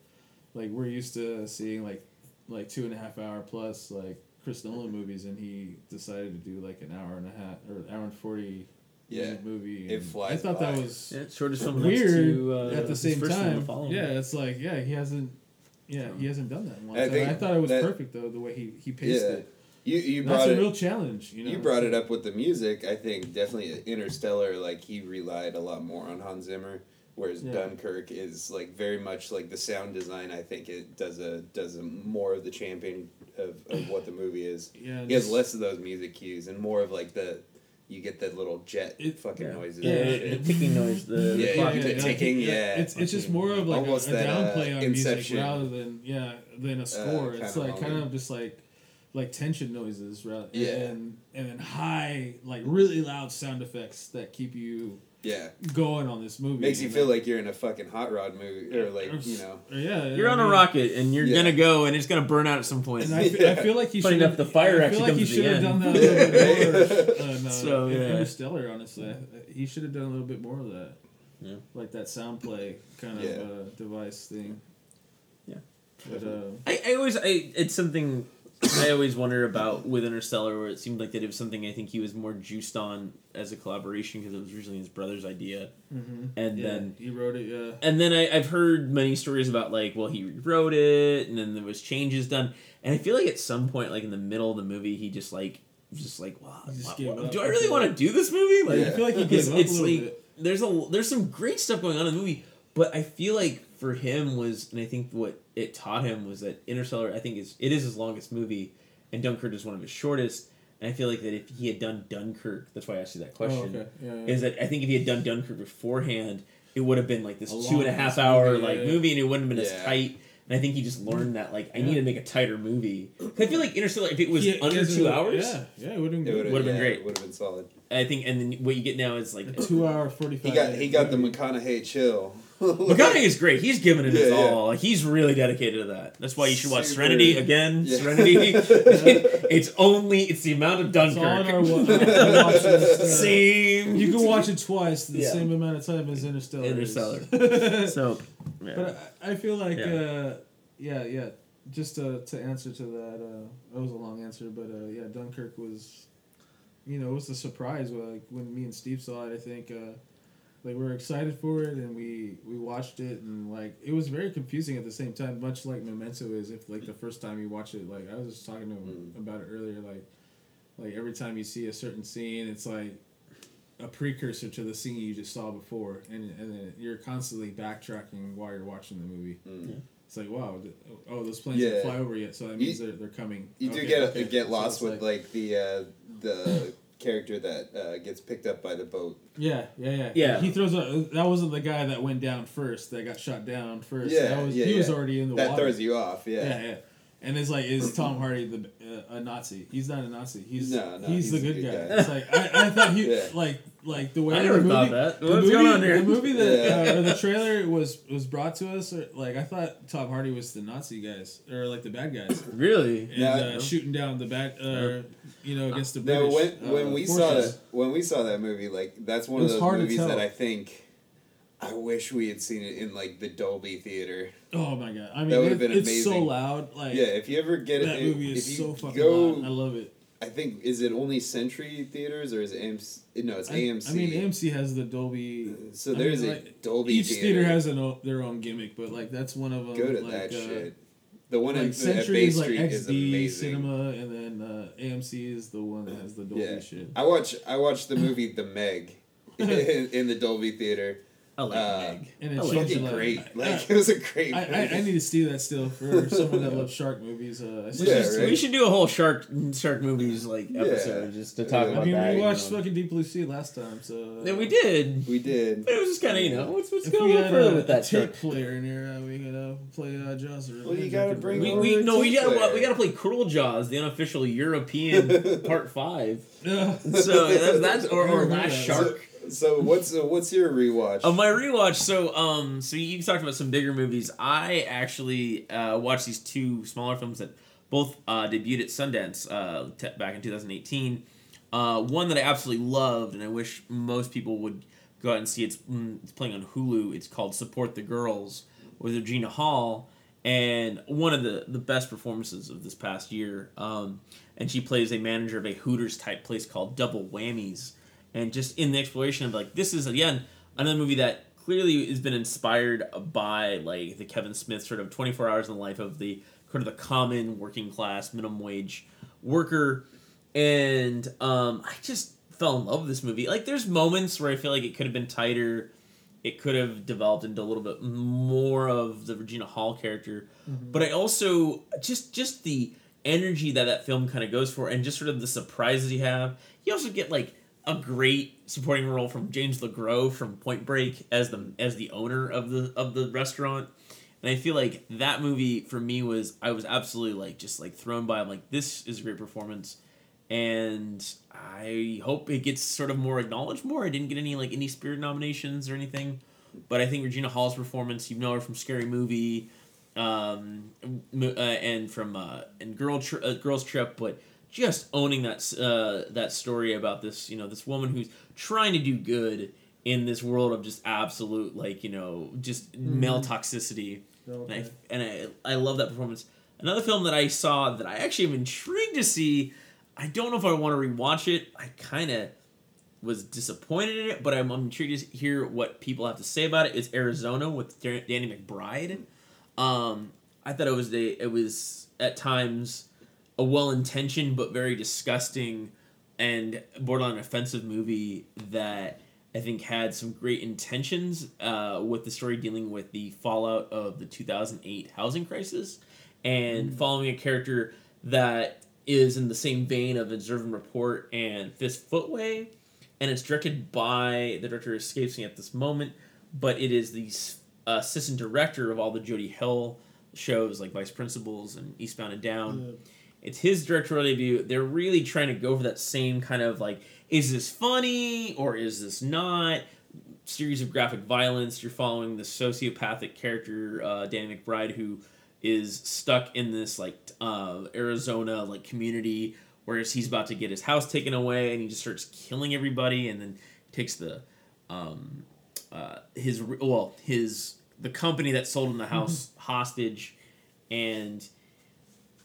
like we're used to seeing like, like two and a half hour plus like Chris Nolan movies, and he decided to do like an hour and a half or an hour and forty. Yeah. movie. It flies I thought by. that was Yeah, shortest film weird to, uh, at the same first one, The time. Yeah, it's like yeah, he hasn't. Yeah, um, he hasn't done that in a I think I thought it was that- perfect though the way he he paced Yeah. it. You you That's brought a it. real challenge. You know, You brought it up with the music. I think definitely Interstellar. Like he relied a lot more on Hans Zimmer, whereas Yeah. Dunkirk is like very much like the sound design. I think it does a does a more of the champion of, of what the movie is. Yeah, He has less of those music cues and more of like the you get the little jet It- fucking Yeah, noises. yeah, and the ticking noise, the, the Yeah, clock yeah, ticking. ticking, yeah. It's it's just more of like a, a Almost that, uh, downplay on Inception. music rather than yeah than a score. kind it's like kind of just like like tension noises, rather Yeah. and and then high like really loud sound effects that keep you Yeah, going on this movie. makes you And feel like you're in a fucking hot rod movie or like you know. yeah, You're on a rocket and you're Yeah. gonna go and it's gonna burn out at some point. And I, feel, I feel like he Funny should enough, the fire I actually feel like comes he should have done that (laughs) a little bit more. Uh, no, (laughs) So, yeah. Interstellar, honestly, he should have done a little bit more of that. Yeah. Like that sound play kind of Yeah. uh, device thing. Yeah. But uh, I, I always I it's something I always wonder about with Interstellar where it seemed like that it was something I think he was more juiced on as a collaboration because it was originally his brother's idea mm-hmm. and yeah, then he wrote it. Yeah. and then I, I've heard many stories about like well he rewrote it and then there was changes done and I feel like at some point like in the middle of the movie he just like was just like wow He just what- gave do I really want to do this movie like I feel like he it's, gave up it's a little like bit. there's a there's some great stuff going on in the movie, but I feel like for him was, and I think what it taught him was that Interstellar, I think is it is his longest movie, and Dunkirk is one of his shortest. And I feel like that if he had done Dunkirk, that's why I asked you that Oh, question. okay. Yeah, yeah. Is that I think if he had done Dunkirk beforehand, it would have been like this A two and a long half ass hour movie, like yeah. movie, and it wouldn't have been Yeah. as tight. And I think he just learned that like I need to make a tighter movie. 'Cause I feel like Interstellar, if it was He- under two hours, Yeah, yeah, it would have It been would. Would've been yeah, great. Would have been solid. I think, and then what you get now is like A two hour forty He got he got the McConaughey chill. McConaughey is great. He's given it his Yeah, yeah. all. Like he's really dedicated to that. That's why you should watch Super. Serenity again. Yeah. Serenity. (laughs) it's only it's the amount of It's all on our Dunkirk. wa- (laughs) watch list, uh, Same. You can watch it twice the Yeah. same amount of time as Interstellar. Interstellar. (laughs) So, yeah. But I, I feel like, Yeah. uh, yeah, yeah. Just to, to answer to that, uh, that was a long answer, but uh, yeah, Dunkirk was, you know, it was a surprise. Like when me and Steve saw it, I think, uh, like we were excited for it, and we we watched it, and like it was very confusing at the same time, much like Memento is. If like the first time you watch it, like I was just talking to him Mm. about it earlier, like like every time you see a certain scene, it's like a precursor to the scene you just saw before, and and then you're constantly backtracking while you're watching the movie. Mm. It's like wow, oh those planes Yeah. didn't fly over yet, so that You- means they're, they're coming. You do get okay. get lost it's with like, the uh, the character that uh, gets picked up by the boat. yeah, yeah, yeah, Yeah. He throws a that wasn't the guy that went down first, that got shot down first. Yeah, that was, yeah, he was yeah. already in the That water. That throws you off. Yeah. yeah, yeah. And it's like, is Tom Hardy the uh, a Nazi? He's not a Nazi. He's No, no, he's, he's the good, good guy. guy. It's like I, I thought he Yeah. like like the way I never the movie, thought that. The What's movie, going on here? The movie that Yeah. uh, the trailer was was brought to us, or like I thought Tom Hardy was the Nazi guys or like the bad guys, really? and Yeah, uh, shooting down the bad, uh, you know, against the No, British. when uh, when we saw forces. that when we saw that movie, like that's one It of those movies that I think I wish we had seen it in like the Dolby theater. Oh my god! I mean, That would've it- been it's so amazing. loud. Like Yeah, if you ever get it, that if- movie is so fucking go, loud. I love it. I think is it only Century theaters or is it AMC? No, it's I, AMC. I mean, AMC has the Dolby. So I there's mean, a like, Dolby Each theater. theater has an, their own gimmick, but like that's one of them. Go to like, that uh, shit. The one Like at, at Century Bay is like Street is XD amazing. cinema, and then uh, AMC is the one that has the Dolby Yeah. shit. I watch I watched the movie The Meg (laughs) in, in the Dolby theater. I like Uh, Meg. And it changed Fucking a great! I- Like it was a great. I, I, I need to see that still for (laughs) someone that loves shark movies. Uh, We, see Yeah, should, right. we should do a whole shark shark movies like Yeah. episode just to talk Yeah. I mean, that. we you watched know. fucking Deep Blue Sea last time, so. Yeah, we did. We did. But it was just kind of you know what's what's If going on further with that tape shark. player in here, uh, we could uh, play uh, Jaws. or- Well, you gotta bring We, we no we gotta player. we gotta play Cruel Jaws, the unofficial European (laughs) part five. So that's, that's or, or (laughs) Last. Shark. So what's uh, what's your rewatch? Oh, my rewatch. So, um, so you talked about some bigger movies. I actually uh, watched these two smaller films that both uh, debuted at Sundance uh, back in 2018. Uh, one that I absolutely loved, and I wish most people would go out and see. It's mm, it's playing on Hulu. It's called Support the Girls with Regina Hall, and one of the the best performances of this past year. Um, and she plays a manager of a Hooters type place called Double Whammies, and just in the exploration of like this is again another movie that clearly has been inspired by like the Kevin Smith sort of 24 hours in the life of the sort of the common working class minimum wage worker and um, I just fell in love with this movie. Like, there's moments where I feel like it could have been tighter. It could have developed into a little bit more of the Regina Hall character, Mm-hmm. but I also just just the energy that that film kind of goes for, and just sort of the surprises you have. You also get like a great supporting role from James LeGros from Point Break as the as the owner of the of the restaurant. And I feel like that movie for me was I was absolutely like just like thrown by. I'm like this is a great performance, and I hope it gets sort of more acknowledged more. I didn't get any like any Spirit nominations or anything, but I think Regina Hall's performance, you know her from Scary Movie, um, uh, and from uh, and Girl Tri- uh, Girls Trip, but just owning that uh, that story about this you know this woman who's trying to do good in this world of just absolute like you know just male toxicity Okay. and, I, and I, I love that performance. Another film that I saw that I actually am intrigued to see. I don't know if I want to rewatch it. I kind of was disappointed in it, but I'm, I'm intrigued to hear what people have to say about it. It's Arizona with Danny McBride. Um, I thought it was a, it was at times a well intentioned but very disgusting and borderline offensive movie that I think had some great intentions uh, with the story dealing with the fallout of the 2008 housing crisis and following a character that is in the same vein of Observe and Report and Fist Footway. And it's directed by the director escapes me at this moment, but it is the uh, assistant director of all the Jody Hill shows like Vice Principals and Eastbound and Down. Yeah. It's his directorial debut. They're really trying to go for that same kind of like, is this funny or is this not? Series of graphic violence. You're following the sociopathic character, uh, Danny McBride, who is stuck in this like uh, Arizona like community, whereas he's about to get his house taken away, and he just starts killing everybody, and then takes the um, uh, his well his the company that sold him the house hostage, and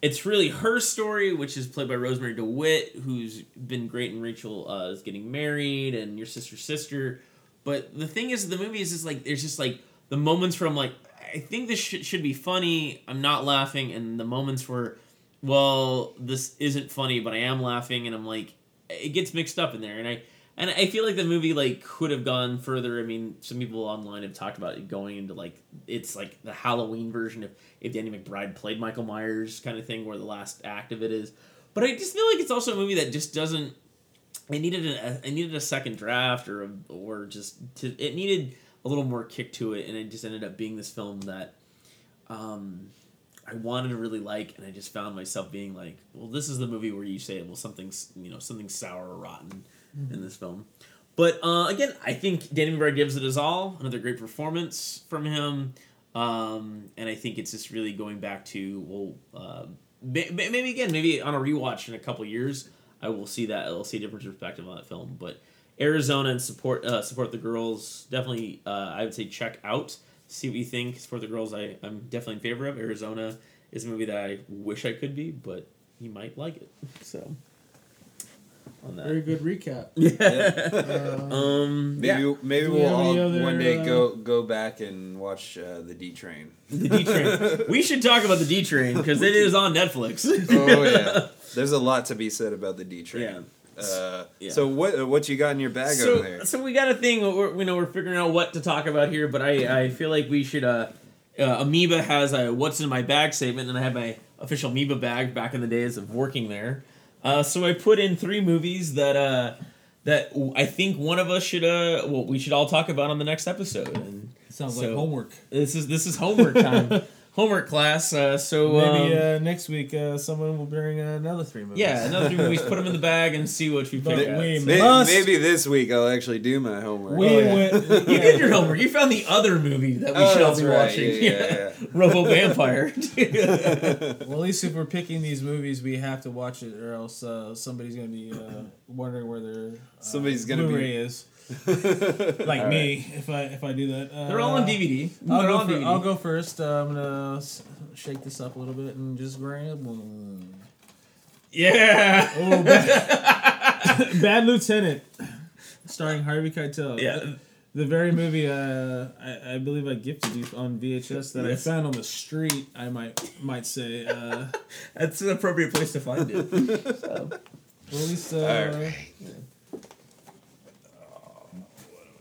it's really her story, which is played by Rosemarie DeWitt, who's been great in Rachel uh, is getting married and your sister's sister. But the thing is, the movie is just like there's just like the moments where I'm like, I think this should should be funny. I'm not laughing, and the moments where, well, this isn't funny, but I am laughing, and I'm like, it gets mixed up in there, and I. And I feel like the movie like could have gone further. I mean, some people online have talked about it going into like it's like the Halloween version if if Danny McBride played Michael Myers kind of thing, where the last act of it is. But I just feel like it's also a movie that just doesn't. I needed a I needed a second draft or a, or just to it needed a little more kick to it, and it just ended up being this film that. Um, I wanted to really like, and I just found myself being like, "Well, this is the movie where you say, well, something's you know something sour or rotten in this film." But uh, again, I think Danny McBride gives it his all. Another great performance from him, um, and I think it's just really going back to well, uh, may- may- maybe again, maybe on a rewatch in a couple years, I will see that I'll see a different perspective on that film. But Arizona and support uh, support the girls definitely. Uh, I would say check out. See what you think. Support the girls. I I'm definitely in favor of. Arizona is a movie that I wish I could be, but you might like it. (laughs) So on that. Very good recap. (laughs) Yeah. Uh, um. Maybe yeah. maybe we we'll all other, one day uh, go go back and watch uh, the D Train. The D Train. (laughs) we should talk about the D Train because it is on Netflix. oh yeah, there's a lot to be said about the D Train. Yeah. Uh, Yeah. So what what you got in your bag over so, there? so we got a thing. We're, you know, we're figuring out what to talk about here, but I, I feel like we should. Uh, uh, Amoeba has a "What's in my bag" statement, and I have my official Amoeba bag back in the days of working there. Uh, so I put in three movies that uh, that I think one of us should. Uh, well, we should all talk about on the next episode. And sounds so- like homework. This is this is homework time. (laughs) homework class. Uh, so Maybe um, uh, next week uh, someone will bring another three movies. yeah, another three movies. Put them in the bag and see what you pick. we May- must. Maybe this week I'll actually do my homework. we Oh, yeah. went. You did your homework. You found the other movie that we Oh, shall be right. watching. Yeah, yeah, (laughs) Robo Vampire. (laughs) Well, at least if we're picking these movies, we have to watch it, or else uh, somebody's gonna be uh, wondering where their uh, Somebody's gonna be- Blu-ray is. Like All me, if I if I do that. Uh, They're all on DVD. I'll They're go, all on for, DVD. I'll go first. Uh, I'm gonna s- shake this up a little bit and just grab one. Yeah. Oh, bad, (laughs) Bad Lieutenant, starring Harvey Keitel. Yeah. The very movie uh, I, I believe I gifted you on VHS that Yes. I found on the street. I might might say. Uh, That's an appropriate place to find it. (laughs) So, well, at least uh, All right.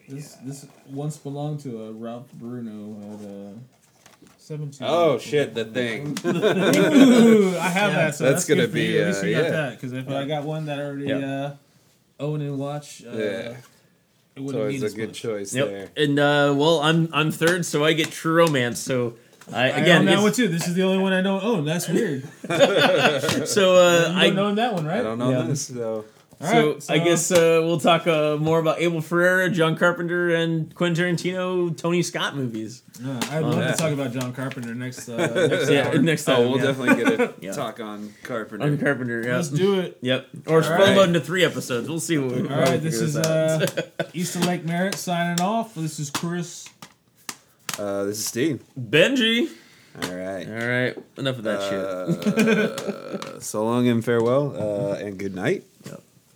This this once belonged to a Ralph Bruno at uh, seventeen. Oh shit, the thing. (laughs) Ooh, I have Yeah. that. So That's that's, gonna good for be, you. At least uh, you got yeah. that because if I got one that I already Yeah. uh, own and watch, uh, Yeah. it It's wouldn't always mean a good much. choice there. And uh, well, I'm I'm third, so I get True Romance. So I I again own that it's- one too. This is the only one I don't own. That's weird. (laughs) so uh, you I don't own that one, right? I don't know Yeah. this though. All so, right, I guess uh, we'll talk uh, more about Abel Ferrara, John Carpenter, and Quentin Tarantino, Tony Scott movies. Uh, I'd love yeah. to talk about John Carpenter next. Uh, (laughs) next Yeah, hour. next time. Oh, we'll yeah. definitely get a (laughs) Yeah. talk on Carpenter. on Carpenter. Yeah. Let's do it. Yep. Or All we'll right. load into three episodes. We'll see what. We, All right, this is uh, (laughs) Easton Lake Merritt signing off. This is Chris. Uh, this is Steve. Benji. All right. All right, enough of that shit. Uh, so long and farewell, uh, and good night.